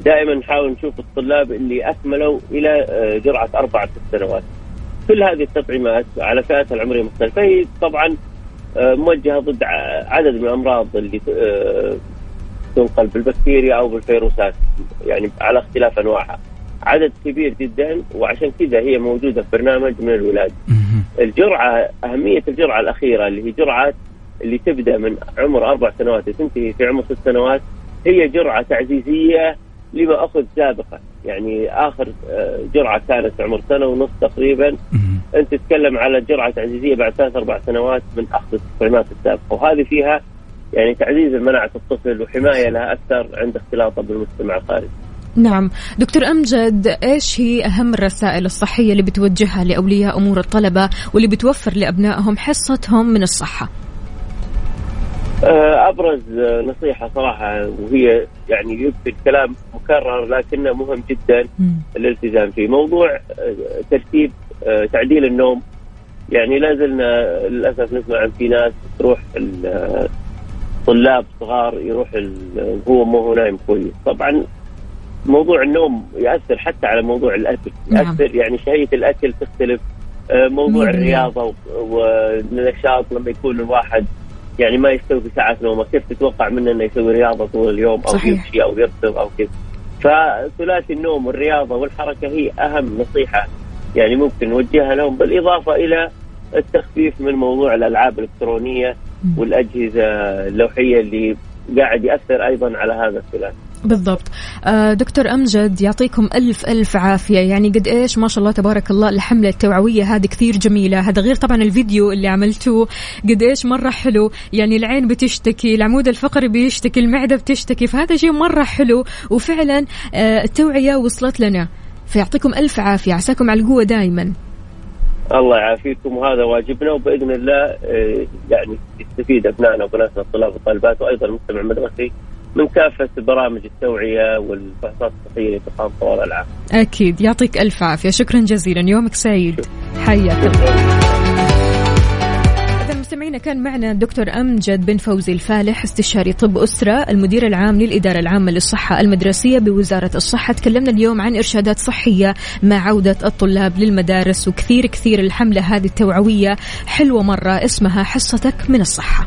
دائما نحاول نشوف الطلاب اللي أكملوا إلى آه، جرعة أربع ست سنوات. كل هذه التطعيمات على فئاتها العمريه مختلفة هي طبعا آه، موجهة ضد عدد من الأمراض اللي تنقل بالبكتيريا أو بالفيروسات يعني على اختلاف أنواعها. عدد كبير جدا وعشان كذا هي موجودة في برنامج من الولاده. مهم. الجرعة أهمية الجرعة الأخيرة اللي هي جرعة اللي تبدأ من عمر أربع سنوات وتنتهي في عمر ست سنوات هي جرعة تعزيزية لما أخذ سابقا يعني آخر آه، جرعة كانت عمر سنة ونص تقريبا. أنت تتكلم على جرعة تعزيزية بعد ثلاث أربع سنوات من أخذ التطعيمات السابقة وهذه فيها يعني تعزيز مناعة الطفل وحماية لها أكثر عند اختلاطه بالمجتمع الخارجي. نعم. دكتور أمجد إيش هي أهم الرسائل الصحية اللي بتوجهها لأولياء أمور الطلبة واللي بتوفر لأبنائهم حصتهم من الصحة؟ آه، أبرز آه، نصيحة صراحة وهي يعني يكفي الكلام مكرر لكنه مهم جدا. الالتزام فيه. موضوع آه، ترتيب آه، تعديل النوم. يعني لا زلنا للأسف نسمع عن في ناس تروح طلاب صغار يروح ال- هو مو هو نايم كويس. طبعا موضوع النوم يأثر حتى على موضوع الأكل نعم. يأثر يعني شهية الأكل تختلف آه، موضوع بالمية. الرياضة والنشاط لما يكون الواحد يعني ما يستوي في ساعات نومه كيف تتوقع منه إنه يسوي رياضة طول اليوم أو صحيح. يمشي أو يركض أو كذا فثلاثي النوم والرياضة والحركة هي أهم نصيحة يعني ممكن نوجهها لهم بالإضافة إلى التخفيف من موضوع الألعاب الإلكترونية مم. والأجهزة اللوحية اللي قاعد يأثر أيضا على هذا الثلاثي بالضبط. آه، دكتور أمجد يعطيكم ألف ألف عافية. يعني قد إيش؟ ما شاء الله تبارك الله الحملة التوعوية هذه كثير جميلة. هذا غير طبعا الفيديو اللي عملتوه قد إيش؟ مرة حلو. يعني العين بتشتكي العمود الفقري بيشتكي المعدة بتشتكي. فهذا شيء مرة حلو. وفعلا آه، التوعية وصلت لنا. فيعطيكم ألف عافية. عساكم على القوة دائما الله يعافيكم. وهذا واجبنا وبإذن الله آه، يعني يستفيد أبنائنا وبناتنا الطلاب والطالبات وأيضا المجتمع المدرسي. من كافة برامج التوعية والفحوصات الصحية اللي تقام طوال العام. أكيد. يعطيك ألف عافية. شكرا جزيلا. يومك سعيد. حياك مستمعينا كان معنا الدكتور أمجد بن فوزي الفالح استشاري طب أسرة المدير العام للإدارة العامة للصحة المدرسية بوزارة الصحة. تكلمنا اليوم عن إرشادات صحية مع عودة الطلاب للمدارس وكثير كثير الحملة هذه التوعوية. حلوة مرة. اسمها حصتك من الصحة.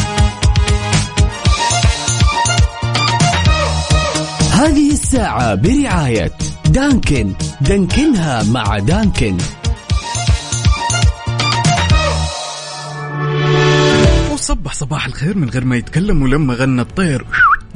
هذه الساعة برعاية دانكن. دانكنها مع دانكن. وصبح صباح الخير من غير ما يتكلم ولما غنى الطير.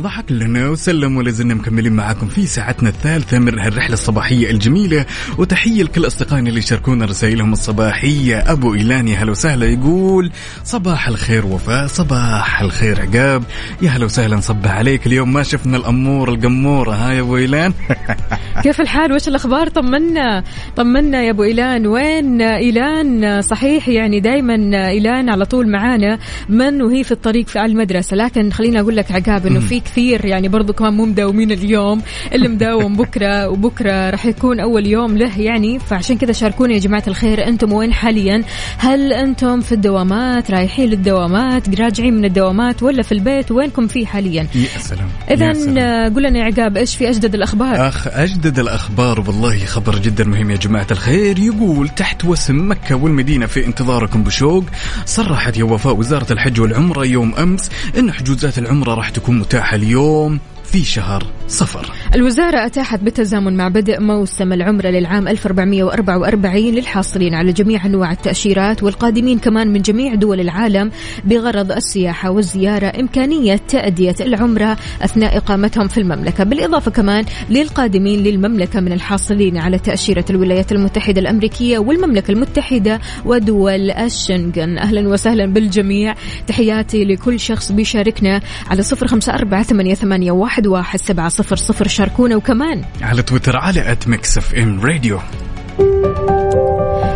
ضحك لنا وسلم ولا زلنا مكملين معاكم في ساعتنا الثالثة من هالرحلة الصباحية الجميلة. وتحية لكل أصدقائنا اللي يشاركونا رسائلهم الصباحية. أبو إيلان يا هلا وسهلا يقول صباح الخير وفاء صباح الخير عقاب. يا هلا وسهلا نصبح عليك. اليوم ما شفنا الأمور القمورة ها يا أبو إيلان؟ كيف الحال؟ وش الأخبار؟ طمنا طمنا يا أبو إيلان. وين إيلان؟ صحيح يعني دائما إيلان على طول معانا من وهي في الطريق في المدرسة. لكن خليني أقول لك عقاب إنه في كثير يعني برضو كمان مو مداومين اليوم اللي مداوم بكرة وبكرة راح يكون أول يوم له يعني. فعشان كذا شاركونا يا جماعة الخير أنتم وين حاليا؟ هل أنتم في الدوامات رايحين للدوامات راجعين من الدوامات ولا في البيت؟ وينكم فيه حاليا؟ يا سلام سلام. قول لنا يا عقاب إيش في أجدد الأخبار؟ أخ أجدد الأخبار والله خبر جدا مهم يا جماعة الخير. يقول تحت وسم مكة والمدينة في انتظاركم بشوق صرحت يا وفاء وزارة الحج والعمرة يوم أمس أن حجوزات العمرة راح تكون متاحة اليوم في شهر صفر. الوزارة أتاحت بالتزامن مع بدء موسم العمرة للعام 1444 للحاصلين على جميع أنواع التأشيرات والقادمين كمان من جميع دول العالم بغرض السياحة والزيارة إمكانية تأدية العمرة أثناء إقامتهم في المملكة بالإضافة كمان للقادمين للمملكة من الحاصلين على تأشيرة الولايات المتحدة الأمريكية والمملكة المتحدة ودول الشنغن. أهلا وسهلا بالجميع تحياتي لكل شخص بيشاركنا على صفر خمسة أربعة ثمانية, ثمانية واحد, واحد سبعة صفر صفر شاركونا وكمان. على تويتر على at Mix FM Radio.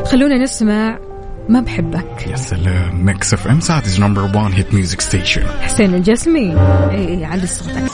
خلونا نسمع ما بحبك. يا سلام Mix FM Saudi's number 1 hit music station حسين الجسمي. اي علي صوتك.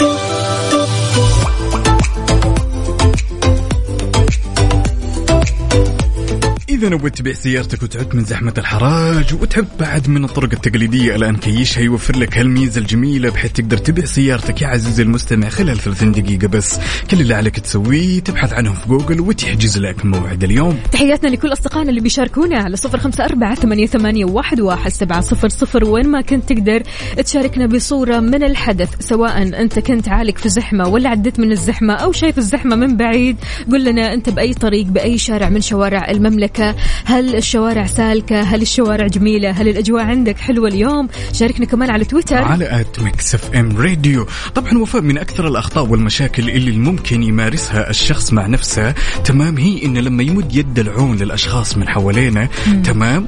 إذا نبغى تبيع سيارتك وتعد من زحمة الحراج وتحب بعد من الطرق التقليدية الآن كيشها يوفر لك هالميزة الجميلة بحيث تقدر تبيع سيارتك يا عزيزي المستمع خلال 30 دقيقة بس. كل اللي عليك تسويه تبحث عنهم في جوجل وتحجز لك موعد اليوم. تحياتنا لكل أصدقائنا اللي بيشاركونا على صفر خمسة أربعة ثمانية واحد, واحد سبعة صفر صفر. وين ما كنت تقدر تشاركنا بصورة من الحدث سواء أنت كنت عالق في زحمة ولا عديت من الزحمة أو شايف الزحمة من بعيد قل لنا أنت بأي طريق بأي شارع من شوارع المملكة. هل الشوارع سالكة؟ هل الشوارع جميلة؟ هل الأجواء عندك حلوة اليوم؟ شاركنا كمان على تويتر. على at Mix FM Radio. طبعا وفاء من أكثر الأخطاء والمشاكل اللي ممكن يمارسها الشخص مع نفسه. تمام هي انه لما يمد يد العون للأشخاص من حوالينا تمام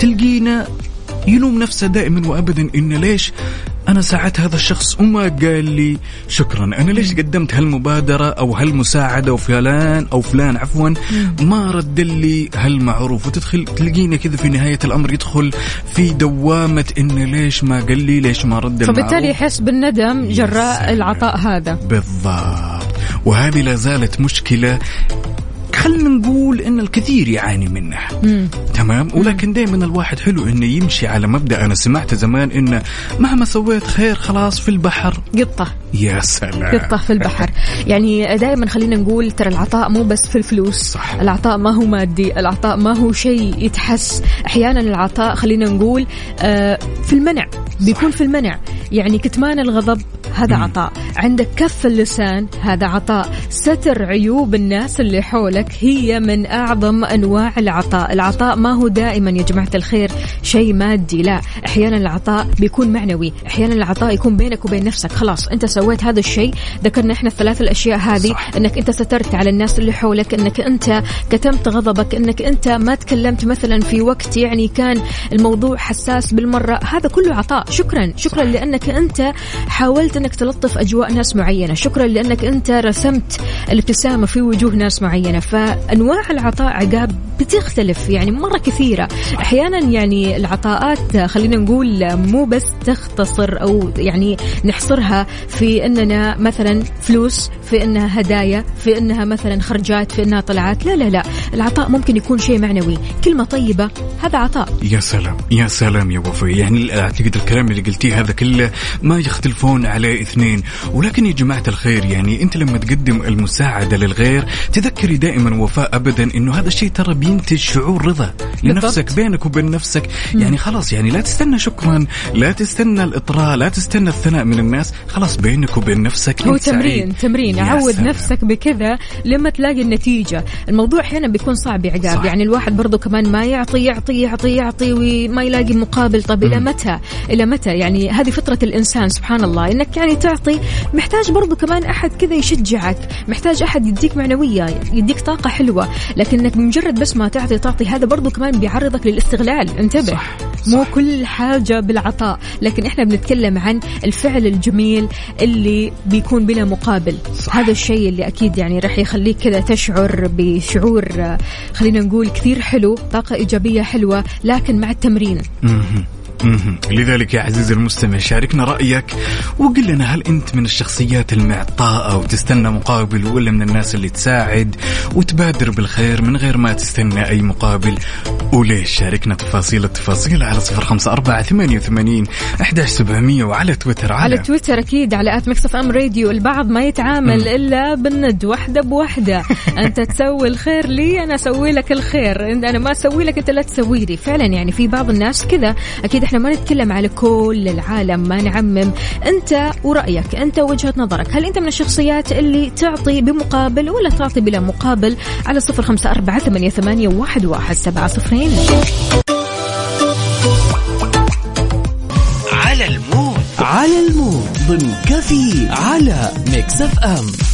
تلقينا يلوم نفسه دائما وابدا. إن ليش أنا ساعدت هذا الشخص؟ وما قال لي شكرا. أنا ليش قدمت هالمبادرة أو هالمساعدة وفلان أو فلان؟ عفوا. ما رد لي هالمعروف. وتدخل تلقينا كذا في نهاية الأمر يدخل في دوامة انه ليش ما قال لي؟ ليش ما رد فبالتالي يحس بالندم جراء. العطاء هذا. بالضبط. وهذه لا زالت مشكلة خلينا نقول إن الكثير يعاني منها تمام؟ ولكن دائما الواحد حلو إنه يمشي على مبدأ. أنا سمعت زمان انه مهما سويت خير خلاص في البحر. قطة. يا سلام. قطة في البحر. يعني دائما خلينا نقول ترى العطاء مو بس في الفلوس. صح. العطاء ما هو مادي. العطاء ما هو شيء يتحس. أحيانا العطاء خلينا نقول آه، في المنع. بيكون في المنع. يعني كتمان الغضب هذا عطاء. عندك كف اللسان هذا عطاء. ستر عيوب الناس اللي حولك. هي من أعظم أنواع العطاء. العطاء ما هو دائما يا جماعة الخير شيء مادي لا. أحيانا العطاء بيكون معنوي. أحيانا العطاء يكون بينك وبين نفسك. خلاص أنت سويت هذا الشيء. ذكرنا إحنا الثلاث الأشياء هذه صح. أنك أنت سترت على الناس اللي حولك أنك أنت كتمت غضبك أنك أنت ما تكلمت مثلا في وقت يعني كان الموضوع حساس بالمرة. هذا كله عطاء. شكرا. شكرا لأنك أنت حاولت أنك تلطف أجواء ناس معينة. شكرا لأنك أنت رسمت الابتسامة في وجوه ناس معينة. فأنواع العطاء عقاب بتختلف يعني مرة كثيرة. أحيانا يعني العطاءات خلينا نقول مو بس تختصر أو يعني نحصرها في أننا مثلا فلوس في أنها هدايا في أنها مثلا خرجات في أنها طلعات. لا لا لا العطاء ممكن يكون شيء معنوي. كلمة طيبة هذا عطاء. يا سلام يا سلام يا وفاء. يعني أعتقد الكلام اللي قلتيه هذا كله ما يختلفون عليه اثنين. ولكن يا جماعة الخير يعني أنت لما تقدم المساعدة للغير تذكري دائما وفاء ابدا إنه هذا الشيء ترى بينتج شعور رضا لنفسك بالضبط. بينك وبين نفسك. يعني خلاص يعني لا تستنى شكرا لا تستنى الإطراء لا تستنى الثناء من الناس. خلاص بينك وبين نفسك. هو أنت سعيد. تمرين تمرين. عود. نفسك بكذا لما تلاقي النتيجة. الموضوع أحيانا بيكون صعب يا عقاب. يعني الواحد برضو كمان ما يعطي يعطي يعطي يعطي وما يلاقي مقابل. طب إلى متى؟ إلى متى؟ يعني هذه فطرة الإنسان سبحان الله. إنك يعني تعطي محتاج برضو كمان أحد كذا يشجعك. محتاج أحد يديك معنوية يديك طاقة حلوة لكنك مجرد بس ما تعطي تعطي هذا برضو كمان بيعرضك للاستغلال انتبه صح. مو كل حاجة بالعطاء لكن إحنا بنتكلم عن الفعل الجميل اللي بيكون بلا مقابل صح. هذا الشيء اللي أكيد يعني راح يخليك كذا تشعر بشعور خلينا نقول كثير حلو طاقة إيجابية حلوة لكن مع التمرين. لذلك يا عزيزي المستمع شاركنا رأيك وقل لنا هل أنت من الشخصيات المعطاءة وتستنى مقابل ولا من الناس اللي تساعد وتبادر بالخير من غير ما تستنى أي مقابل؟ وليش؟ شاركنا تفاصيل التفاصيل على صفر خمسة أربعة ثمانية وثمانين أحداش سبعمية وعلى تويتر على, على تويتر أكيد على at Mix FM Radio البعض ما يتعامل إلا بالند واحدة بوحدة أنت تسوي الخير لي أنا أسوي لك الخير. أنا ما أسوي لك أنت لا تسوي لي. فعلا يعني في بعض الناس كذا. أكيد إحنا ما نتكلم على كل العالم ما نعمم. أنت ورأيك أنت وجهة نظرك هل أنت من الشخصيات اللي تعطي بمقابل ولا تعطي بلا مقابل؟ على صفر خمسة أربعة ثمانية, ثمانية واحد, واحد سبعة صفرين. على ال mood. على ال mood. ضمن كافيين على Mix FM.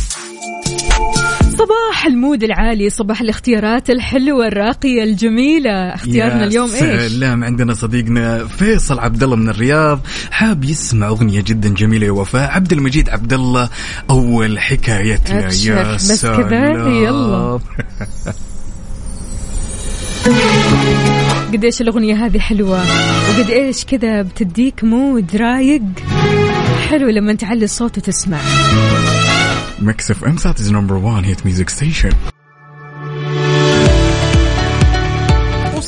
صباح ال mood العالي صباح الاختيارات الحلوة الراقية الجميلة. اختيارنا يا اليوم إيش؟ سلام عندنا صديقنا فيصل عبد الله من الرياض حاب يسمع أغنية جدا جميلة يا وفاء. عبد المجيد عبد الله أول حكايتنا يا بس سلام. كذا؟ يلا. قد إيش الأغنية هذه حلوة وقد إيش كذا بتديك mood رايق. حلو لما تعلي الصوت وتسمع. Mix FM Saudi's number 1 hit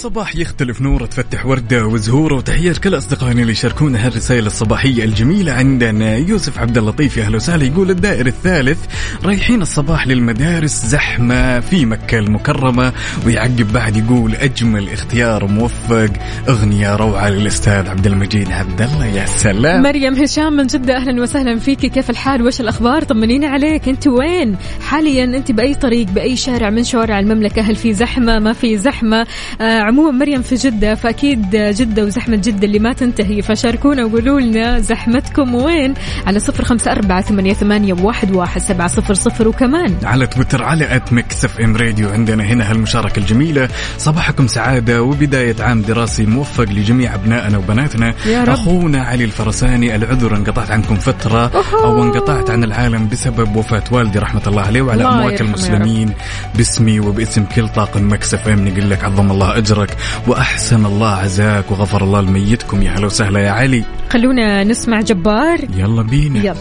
صباح يختلف نور تفتح وردة وزهورة وتحية كل أصدقائنا اللي يشاركونا هالرسائل الصباحية الجميلة عندنا. يوسف عبد اللطيف يا أهلا وسهلا. يقول الدائر الثالث رايحين الصباح للمدارس زحمة في مكة المكرمة. ويعقب بعد يقول أجمل اختيار موفق. أغنية روعة للأستاذ عبد المجيد عبد الله. يا سلام. مريم هشام من جدة أهلا وسهلا فيك. كيف الحال؟ وش الأخبار؟ طمنينا عليك. أنت وين؟ حاليا أنت بأي طريق بأي شارع من شوارع المملكة؟ هل في زحمة؟ ما في زحمة؟ آه عموما مريم في جدة فأكيد جدة وزحمة جدة اللي ما تنتهي. فشاركونا وقولوا لنا زحمتكم وين؟ على صفر خمسة أربعة ثمانية, ثمانية واحد, واحد سبعة صفر صفر. وكمان على تويتر على at Mix FM Radio عندنا هنا هالمشاركة الجميلة. صباحكم سعادة وبداية عام دراسي موفق لجميع أبنائنا وبناتنا. يا رب. أخونا علي الفرساني العذر انقطعت عنكم فترة. أو انقطعت عن العالم بسبب وفاة والدي رحمة الله عليه وعلى أموات المسلمين. باسمي وباسم كل طاقم Mix FM. نقول لك عظم الله أجرك. وأحسن الله عزاك وغفر الله لميتكم. يا هلا وسهلا يا علي. خلونا نسمع جبار. يلا بينا. يلا.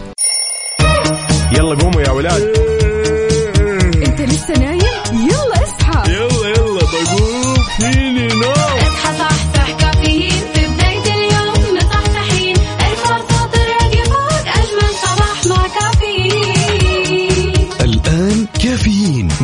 يلا قوموا يا ولاد. أنت لسه نايم؟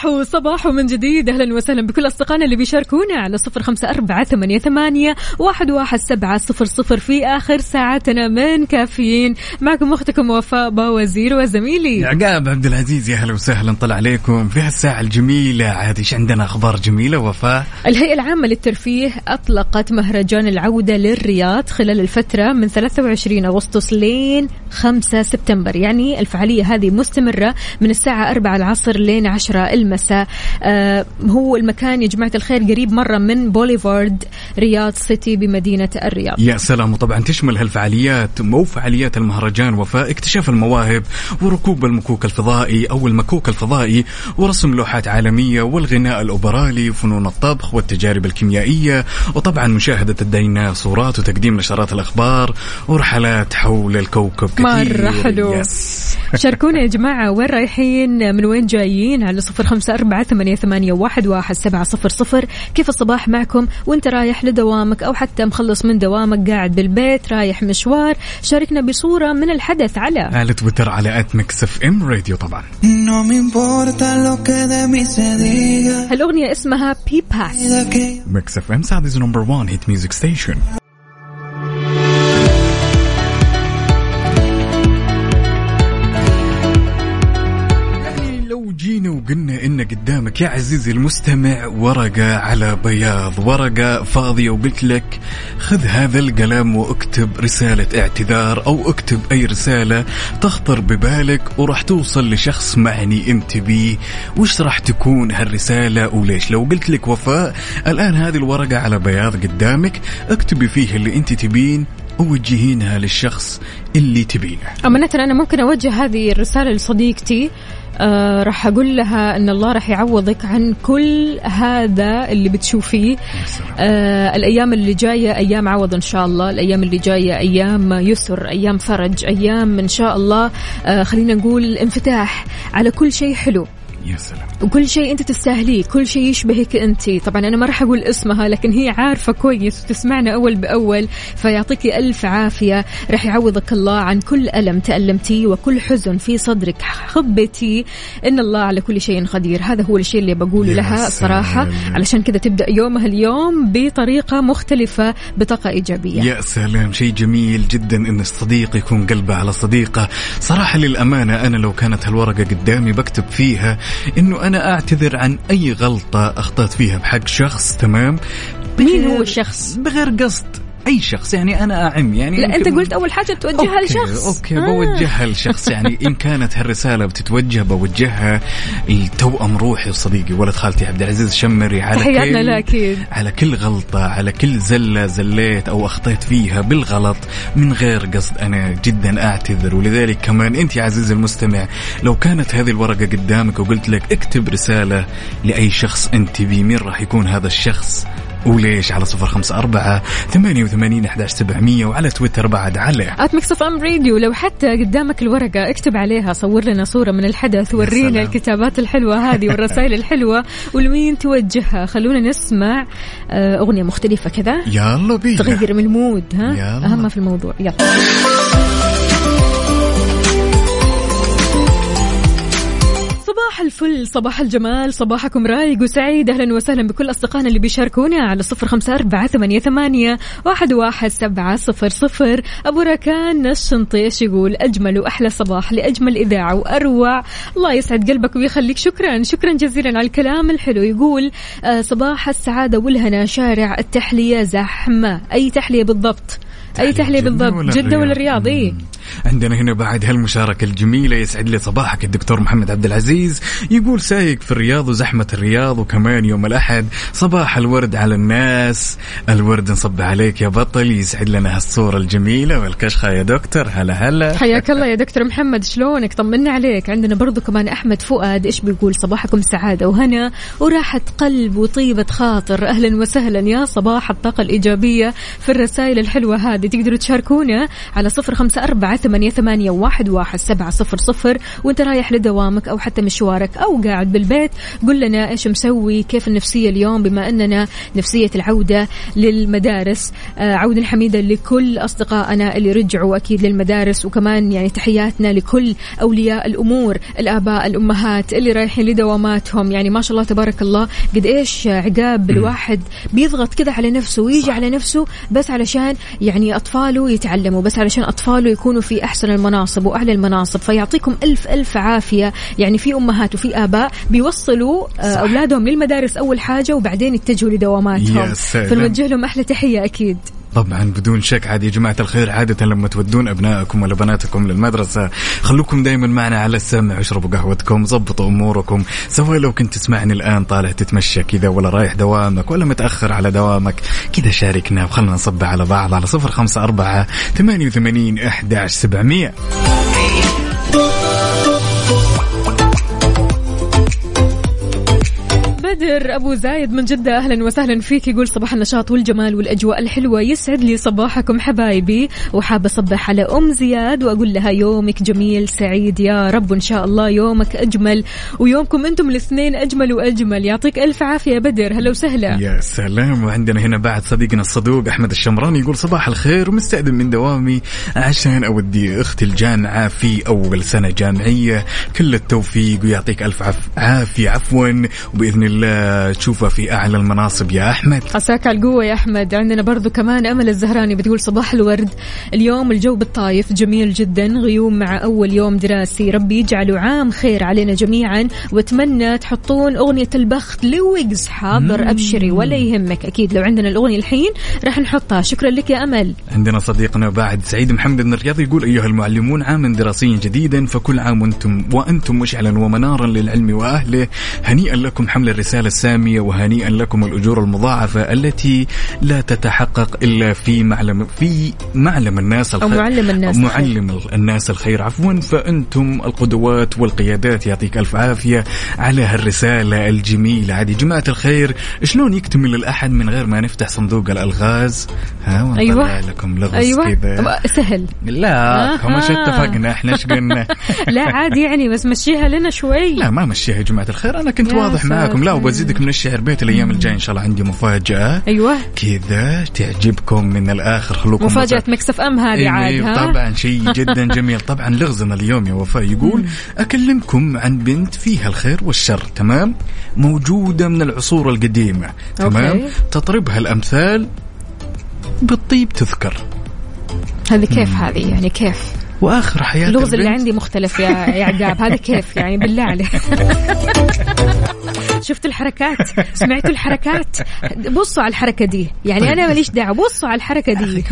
صباح صباح من جديد. أهلا وسهلا بكل أصدقائنا اللي بيشاركونا على صفر خمسة أربعة ثمانية, ثمانية واحد, واحد سبعة صفر صفر في آخر ساعتنا من كافيين. معكم أختكم وفاء باوزير وزميلي. عقاب عبد العزيز يا هلا وسهلا طلع عليكم في هالساعة الجميلة. عاد إيش عندنا أخبار جميلة وفاء؟ الهيئة العامة للترفيه أطلقت مهرجان العودة للرياض خلال الفترة من 23 أغسطس لين 5 سبتمبر. يعني الفعالية هذه مستمرة من الساعة 4 العصر لين 10 المساء. آه هو المكان يا جماعة الخير قريب مرة من بوليفارد رياض سيتي بمدينة الرياض. يا سلام. وطبعا تشمل هالفعاليات مو فعاليات المهرجان وفاء اكتشاف المواهب وركوب المكوك الفضائي أو المكوك الفضائي ورسم لوحات عالمية والغناء الأوبرالي وفنون الطبخ والتجارب الكيميائية وطبعا مشاهدة الديناصورات وتقديم نشرات الأخبار ورحلات حول الكوكب كثير. مرة حلو. يس. شاركونا يا جماعة وين رايحين؟ من وين جايين؟ على صفر خمسة أربعة ثمانية, ثمانية واحد, واحد سبعة صفر صفر. كيف الصباح معكم؟ وانت رايح لدوامك أو حتى مخلص من دوامك قاعد بالبيت رايح مشوار شاركنا بصورة من الحدث على على تويتر على at Mix FM Radio طبعا. هالأغنية اسمها بي باس FM Saudi's number 1 hit music station جينا وقلنا إن قدامك يا عزيزي المستمع؟ ورقة على بياض ورقة فاضية وقلت لك خذ هذا القلم واكتب رسالة اعتذار أو اكتب أي رسالة تخطر ببالك وراح توصل لشخص معني انت بيه وش راح تكون هالرسالة وليش؟ لو قلت لك وفاء الآن هذه الورقة على بياض قدامك اكتبي فيه اللي أنت تبين ووجهينها للشخص اللي تبينه. أمانة أنا ممكن أوجه هذه الرسالة لصديقتي. آه راح أقول لها أن الله راح يعوضك عن كل هذا اللي بتشوفيه. آه الأيام اللي جاية أيام عوض إن شاء الله. الأيام اللي جاية أيام يسر أيام فرج أيام إن شاء الله. آه خلينا نقول انفتاح على كل شيء حلو. يا سلام. وكل شيء أنت تستاهليه كل شيء يشبهك أنت. طبعا أنا ما راح أقول اسمها لكن هي عارفة كويس وتسمعنا أول بأول فيعطيك ألف عافية. راح يعوضك الله عن كل ألم تالمتيه وكل حزن في صدرك. خبتي إن الله على كل شيء قدير. هذا هو الشيء اللي بقوله لها الصراحه. علشان كذا تبدأ يومها اليوم بطريقة مختلفة بطاقة إيجابية. يا سلام. شيء جميل جدا إن الصديق يكون قلبه على صديقة. صراحة للأمانة أنا لو كانت هالورقة قدامي بكتب فيها إنه أنا أعتذر عن أي غلطة أخطأت فيها بحق شخص تمام مين هو الشخص؟ بغير قصد أي شخص يعني أنا أعم يعني لا أنت قلت أول حاجة توجهها لشخص أوكي آه. بوجهها لشخص يعني إن كانت هالرسالة بتتوجه بوجهها لتوأم روحي وصديقي ولد خالتي عبد العزيز الشمري على تحياتنا كل له أكيد. على كل غلطة على كل زلة زليت أو أخطيت فيها بالغلط من غير قصد أنا جدا أعتذر ولذلك كمان أنت يا عزيزي المستمع لو كانت هذه الورقة قدامك وقلت لك اكتب رسالة لأي شخص أنت بيه مين راح يكون هذا الشخص وليش على صفر خمسة أربعة ثمانية وثمانين أحداش سبعمية وعلى تويتر بعد على at Mix FM Radio لو حتى قدامك الورقة اكتب عليها صور لنا صورة من الحدث ورينا. الكتابات الحلوة هذه والرسائل الحلوة ولمين توجهها. خلونا نسمع آه، أغنية مختلفة كذا. يلا بينا. تغير من ال mood ها؟ يلا. ما في الموضوع. يلا. صباح الفل صباح الجمال صباحكم رايق وسعيد. أهلا وسهلا بكل أصدقائنا اللي بيشاركونا على صفر خمسة أربعة ثمانية, ثمانية واحد, واحد سبعة صفر صفر. أبو راكان الشنطي إيش يقول أجمل وأحلى صباح لأجمل إذاعة وأروع. الله يسعد قلبك ويخليك. شكرا شكرا جزيلا على الكلام الحلو. يقول آه صباح السعادة والهنا شارع التحلية زحمة. أي تحلية بالضبط؟ أي تحلية بالضبط جدة ولا الرياض مم. عندنا هنا بعد هالمشاركة الجميلة يسعد لي صباحك الدكتور محمد عبد العزيز. يقول سايق في الرياض وزحمة الرياض وكمان يوم الأحد. صباح الورد على الناس. الورد نصب عليك يا بطل يسعد لنا هالصورة الجميلة والكشخة يا دكتور. هلا هلا. حياك الله يا دكتور محمد شلونك؟ طمنا عليك. عندنا برضو كمان أحمد فؤاد إيش بيقول؟ صباحكم سعادة وهنا وراحة قلب وطيبة خاطر. أهلا وسهلا يا صباح الطاقة الإيجابية في الرسائل الحلوة هذه. تقدروا تشاركونا على صفر خمسة أربعة ثمانية, ثمانية واحد, واحد سبعة صفر صفر. وانت رايح لدوامك أو حتى مشوارك أو قاعد بالبيت قل لنا إيش مسوي كيف النفسية اليوم بما أننا نفسية العودة للمدارس. آه، عودة حميدة لكل أصدقائنا اللي رجعوا أكيد للمدارس وكمان يعني تحياتنا لكل أولياء الأمور الآباء الأمهات اللي رايحين لدواماتهم. يعني ما شاء الله تبارك الله قد إيش عقاب الواحد بيضغط كذا على نفسه ويجي على نفسه بس علشان يعني أطفاله يتعلموا بس علشان أطفاله يكونوا في أحسن المناصب وأعلى المناصب فيعطيكم ألف ألف عافية يعني في أمهات وفي آباء بيوصلوا آه، صح. أولادهم للمدارس أول حاجة وبعدين يتجهوا لدواماتهم. فنوجه لهم أحلى تحية أكيد طبعا بدون شك عاد يا جماعة الخير عادة لما تودون أبنائكم ولا بناتكم للمدرسة خلوكم دايما معنا على السمع واشربوا قهوتكم ضبطوا أموركم سواء لو كنت تسمعني الآن طالع تتمشى كذا ولا رايح دوامك ولا متأخر على دوامك كذا شاركنا وخلنا نصب على بعض على صفر خمسة أربعة ثمانية وثمانين أحداش سبعمية. بدر أبو زايد من جدة أهلا وسهلا فيك. يقول صباح النشاط والجمال والأجواء الحلوة. يسعد لي صباحكم حبايبي. وحابه أصبح على أم زياد وأقول لها يومك جميل سعيد يا رب وإن شاء الله يومك أجمل. ويومكم أنتم الاثنين أجمل وأجمل. يعطيك ألف عافية بدر. هلا وسهلا. يا سلام. وعندنا هنا بعد صديقنا الصدوق أحمد الشمراني يقول صباح الخير ومستأذن من دوامي عشان أودي أختي الجامعة في أول سنة جامعية. كل التوفيق ويعطيك ألف. عافية. عفوا. وبإذن الله تشوفها في أعلى المناصب يا أحمد. عساك على القوة يا أحمد. عندنا برضو كمان أمل الزهراني بتقول صباح الورد. اليوم الجو بالطايف جميل جدا غيوم مع أول يوم دراسي. ربي يجعله عام خير علينا جميعا. وأتمنى تحطون أغنية البخت لويجز حاضر أبشري ولا يهمك أكيد. لو عندنا الأغنية الحين راح نحطها. شكرا لك يا أمل. عندنا صديقنا بعد سعيد محمد من الرياض يقول أيها المعلمون عاما دراسيا جديدا فكل عام وأنتم وأنتم مشعلا ومنارا للعلم وأهله. هنيئا لكم حمل الرسالة. الساميه وهنيئا لكم الأجور المضاعفة التي لا تتحقق إلا في معلم في معلم الناس أو معلم الناس الخير. معلم الناس الخير. عفوا فأنتم القدوات والقيادات. يعطيك ألف عافية على هالرسالة الجميلة. عادي جماعة الخير شلون يكتمل الاحد من غير ما نفتح صندوق الألغاز؟ ها ونطلع أيوة. لكم لغز أيوة. كذا. سهل. لا هم أها. اتفقنا؟ إحنا إيش قلنا؟ لا عادي يعني بس مشيها لنا شوي. لا ما مشيها يا جماعة الخير. أنا كنت واضح معاكم. لا ساتر. وبزيدك من الشعر بيت الأيام الجاية إن شاء الله عندي مفاجأة. أيوة. كذا تعجبكم من الآخر خلوكم مفاجأة مكسف أم هذه أيوة، عاد أيوة، طبعا شيء جدا جميل. طبعا لغزنا اليوم يا وفاء يقول أكلمكم عن بنت فيها الخير والشر تمام؟ موجودة من العصور القديمة تمام؟ أوكي. تطربها الأمثال بالطيب تذكر. هذه كيف هذه؟ يعني كيف؟ وآخر حياة اللغز اللي عندي مختلف يا يا عقاب هذا كيف؟ يعني بالله عليك. شفت الحركات؟ سمعتوا الحركات؟ بصوا على الحركة دي. يعني أنا ماليش دعوة. بصوا على الحركة دي.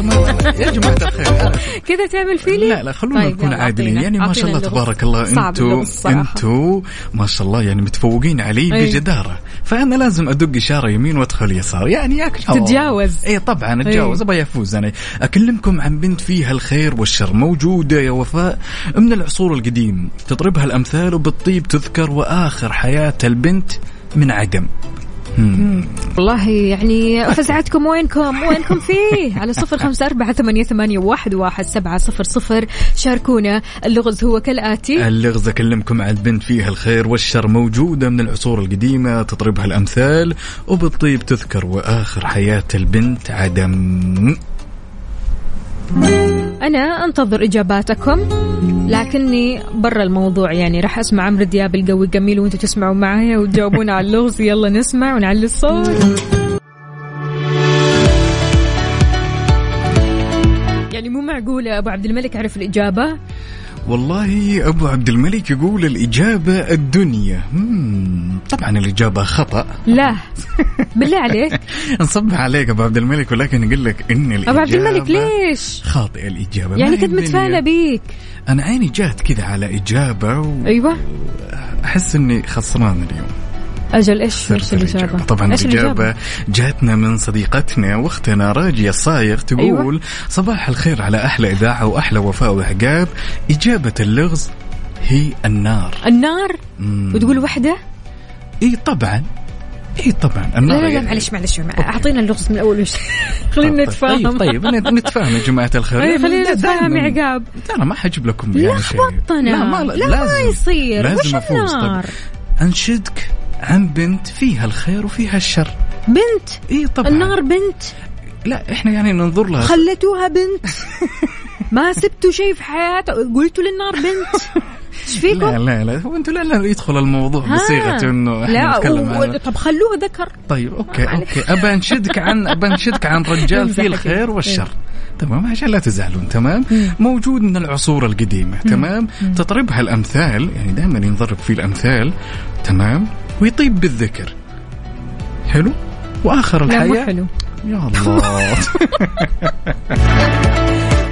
يا جماعة الخير كذا تعمل فيني؟ لا لا خلونا طيب، نكون عادلين. يعني ما شاء الله. تبارك الله أنتوا. أنتوا ما شاء الله يعني متفوقين علي أي. بجدارة. فأنا لازم أدق إشارة يمين وأدخل يسار. يعني ياك تتجاوز. إي طبعا أتجاوز. أبغى افوز أنا. أكلمكم عن بنت فيها الخير والشر. موجودة يا وفاء من العصور القديم. تضربها الأمثال وبالطيب تذكر وآخر حياة البنت. من عدم. والله يعني فزعتكم وينكم؟ وينكم فيه؟ على صفر خمسة أربعة ثمانية, ثمانية واحد, واحد سبعة صفر صفر. شاركونا. اللغز هو كالآتي. اللغز أكلمكم عن البنت فيها الخير والشر موجودة من العصور القديمة تضربها الأمثال وبالطيب تذكر وآخر حياة البنت عدم. أنا أنتظر إجاباتكم لكني برا الموضوع يعني. راح أسمع عمرو دياب القوي الجميل وأنتم تسمعوا معايا وتجاوبون على اللغز. يلا نسمع ونعلي الصوت. يعني مو معقولة أبو عبد الملك عرف الإجابة؟ والله أبو عبد الملك يقول الإجابة الدنيا. مم. طبعا الإجابة خطأ. لا. بالله عليك. نصبح عليك أبو عبد الملك ولكن أقول لك إن الاجابه أبو عبد الملك ليش؟ خاطئة الإجابة. يعني كنت متفائلة بيك. أنا عيني جات كذا على إجابة أيوة. واحس إني خسران اليوم. أجل إيش خسرت إيش الإجابة طبعا إيش الإجابة؟ جاتنا من صديقتنا وأختنا راجية الصايغ تقول أيوة. أيوة. صباح الخير على أحلى إذاعة وأحلى وفاء وعقاب إجابة اللغز هي النار. النار؟ مم. وتقول وحدة؟ إي طبعا إي طبعا لا النار لا لا يعني- معلش معلش أعطينا اللغز من الأول وش خلينا طيب- نتفاهم. طيب طيب نتفاهم يا جماعة الخير. أي خلينا دا- نتفاهم يا عقاب أنا ما حجيب لكم يعني شيء. لخبطتنا لا ما لا لازم. ما يصير. لازم وش طيب. النار؟ أنشدك. عن بنت فيها الخير وفيها الشر. بنت؟ إي طبعا. النار بنت؟ لا إحنا يعني ننظر لها. خلتوها بنت؟ ما سبتوا شيء في حياته قلتوا للنار بنت؟ إيش فيكم؟ لا لا لا. هو أنتوا لا لا يدخل الموضوع. بصيغة إنه إحنا لا نتكلم و... طب خلوه ذكر. طيب okay okay. ابى انشدك عن ابى انشدك عن رجال فيه الخير. والشر. تمام؟ عشان لا تزعلون تمام؟ موجود من العصور القديمة تمام؟ تضربها الأمثال يعني دائما ينضرب فيه الأمثال تمام؟ ويطيب بالذكر. حلو؟ وآخر لا مو الحياة؟ حلو. يا الله.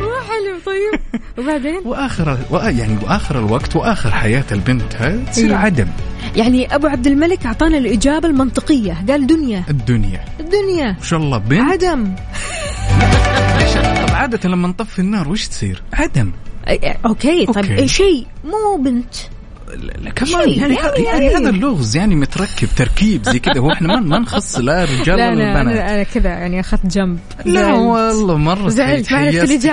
مو حلو طيب. وبعدين؟ وآخر وآ- يعني وآخر الوقت وآخر حياة البنت تصير إيه. عدم. يعني أبو عبد الملك أعطانا الإجابة المنطقية. قال دنيا. الدنيا. الدنيا. ان شاء الله بنت. عدم. طب عادة لما نطفي النار وش تصير؟ عدم. okay طيب. okay. شيء مو بنت. كمان شيء يعني, يعني- يعني, يعني. هذا اللغز يعني متركب تركيب زي كذا هو إحنا ما ما نخص لا رجال لا ولا لا بنات أنا, كذا يعني أخذت جنب لا. والله مرة زعلت ما عرفت تحيزت.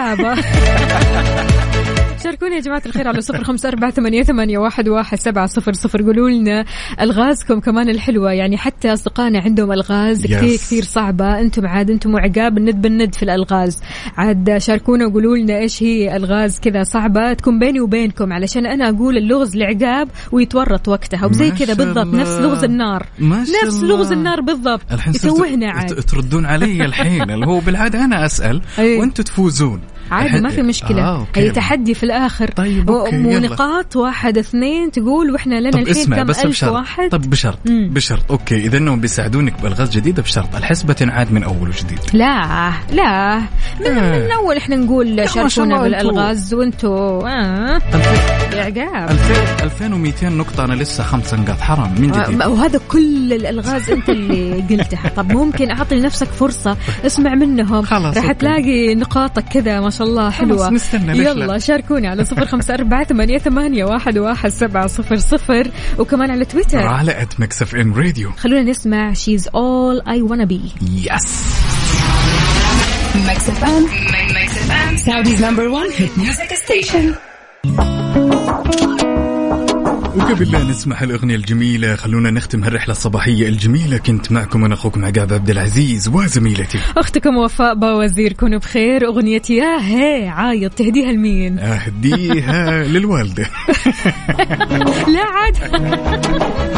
شاركوني يا جماعة الخير على صفر خمسة أربعة ثمانية, ثمانية واحد, واحد سبعة صفر صفر. قولوا لنا ألغازكم كمان الحلوة. يعني حتى أصدقائنا عندهم ألغاز Yes. كثير كثير صعبة. أنتم عاد أنتم وعقاب الند بالند في الألغاز. عاد شاركونا وقولوا لنا إيش هي ألغاز كذا صعبة تكون بيني وبينكم. علشان أنا أقول اللغز لعقاب ويتورط وقتها. وزي كذا بالضبط. الله. نفس لغز النار. نفس الله. لغز النار بالضبط. يسوهنا عاد. تردون علي الحين. اللي هو بالعادة أنا أسأل. وأنتم تفوزون. عادي ما في مشكلة. آه، okay. هي تحدي في الآخر. طيب، okay، يلا. ونقاط واحد اثنين تقول وإحنا لنا طب الحين كم بس ألف بشرط. واحد؟ طب بشرط مم. بشرط. okay إذا إنهم بيساعدونك بألغاز جديدة بشرط. الحسبة تنعاد من أول وجديد. لا لا. من, آه. من أول إحنا نقول شاركونا بالألغاز. وإنتوا آه. عقاب. 2000 2200 نقطة أنا لسه خمسة نقاط حرام من جديد. آه، وهذا كل الألغاز أنت اللي قلتها. طب ممكن أعطي لنفسك فرصة اسمع منهم. خلاص، راح. تلاقي نقاطك كذا ما شاء الله حلوة نستنى، ليش يلا لا؟ شاركوني على صفر خمسة أربعة ثمانية, ثمانية واحد, واحد سبعة صفر صفر وكمان على تويتر على At Mix FM Radio خلونا نسمع She's all I wanna be yes Mix FM. Mix FM. Saudi's number one hit music station. وقبل لا نسمع الأغنية الجميلة؟ خلونا نختم هالرحلة الصباحية الجميلة. كنت معكم أنا أخوكم عقاب عبد العزيز وزميلتي. أختكم وفاء باوزير كونوا بخير. أغنية يا هي عايض تهديها لمين؟ أهديها للوالدة. لا عاد.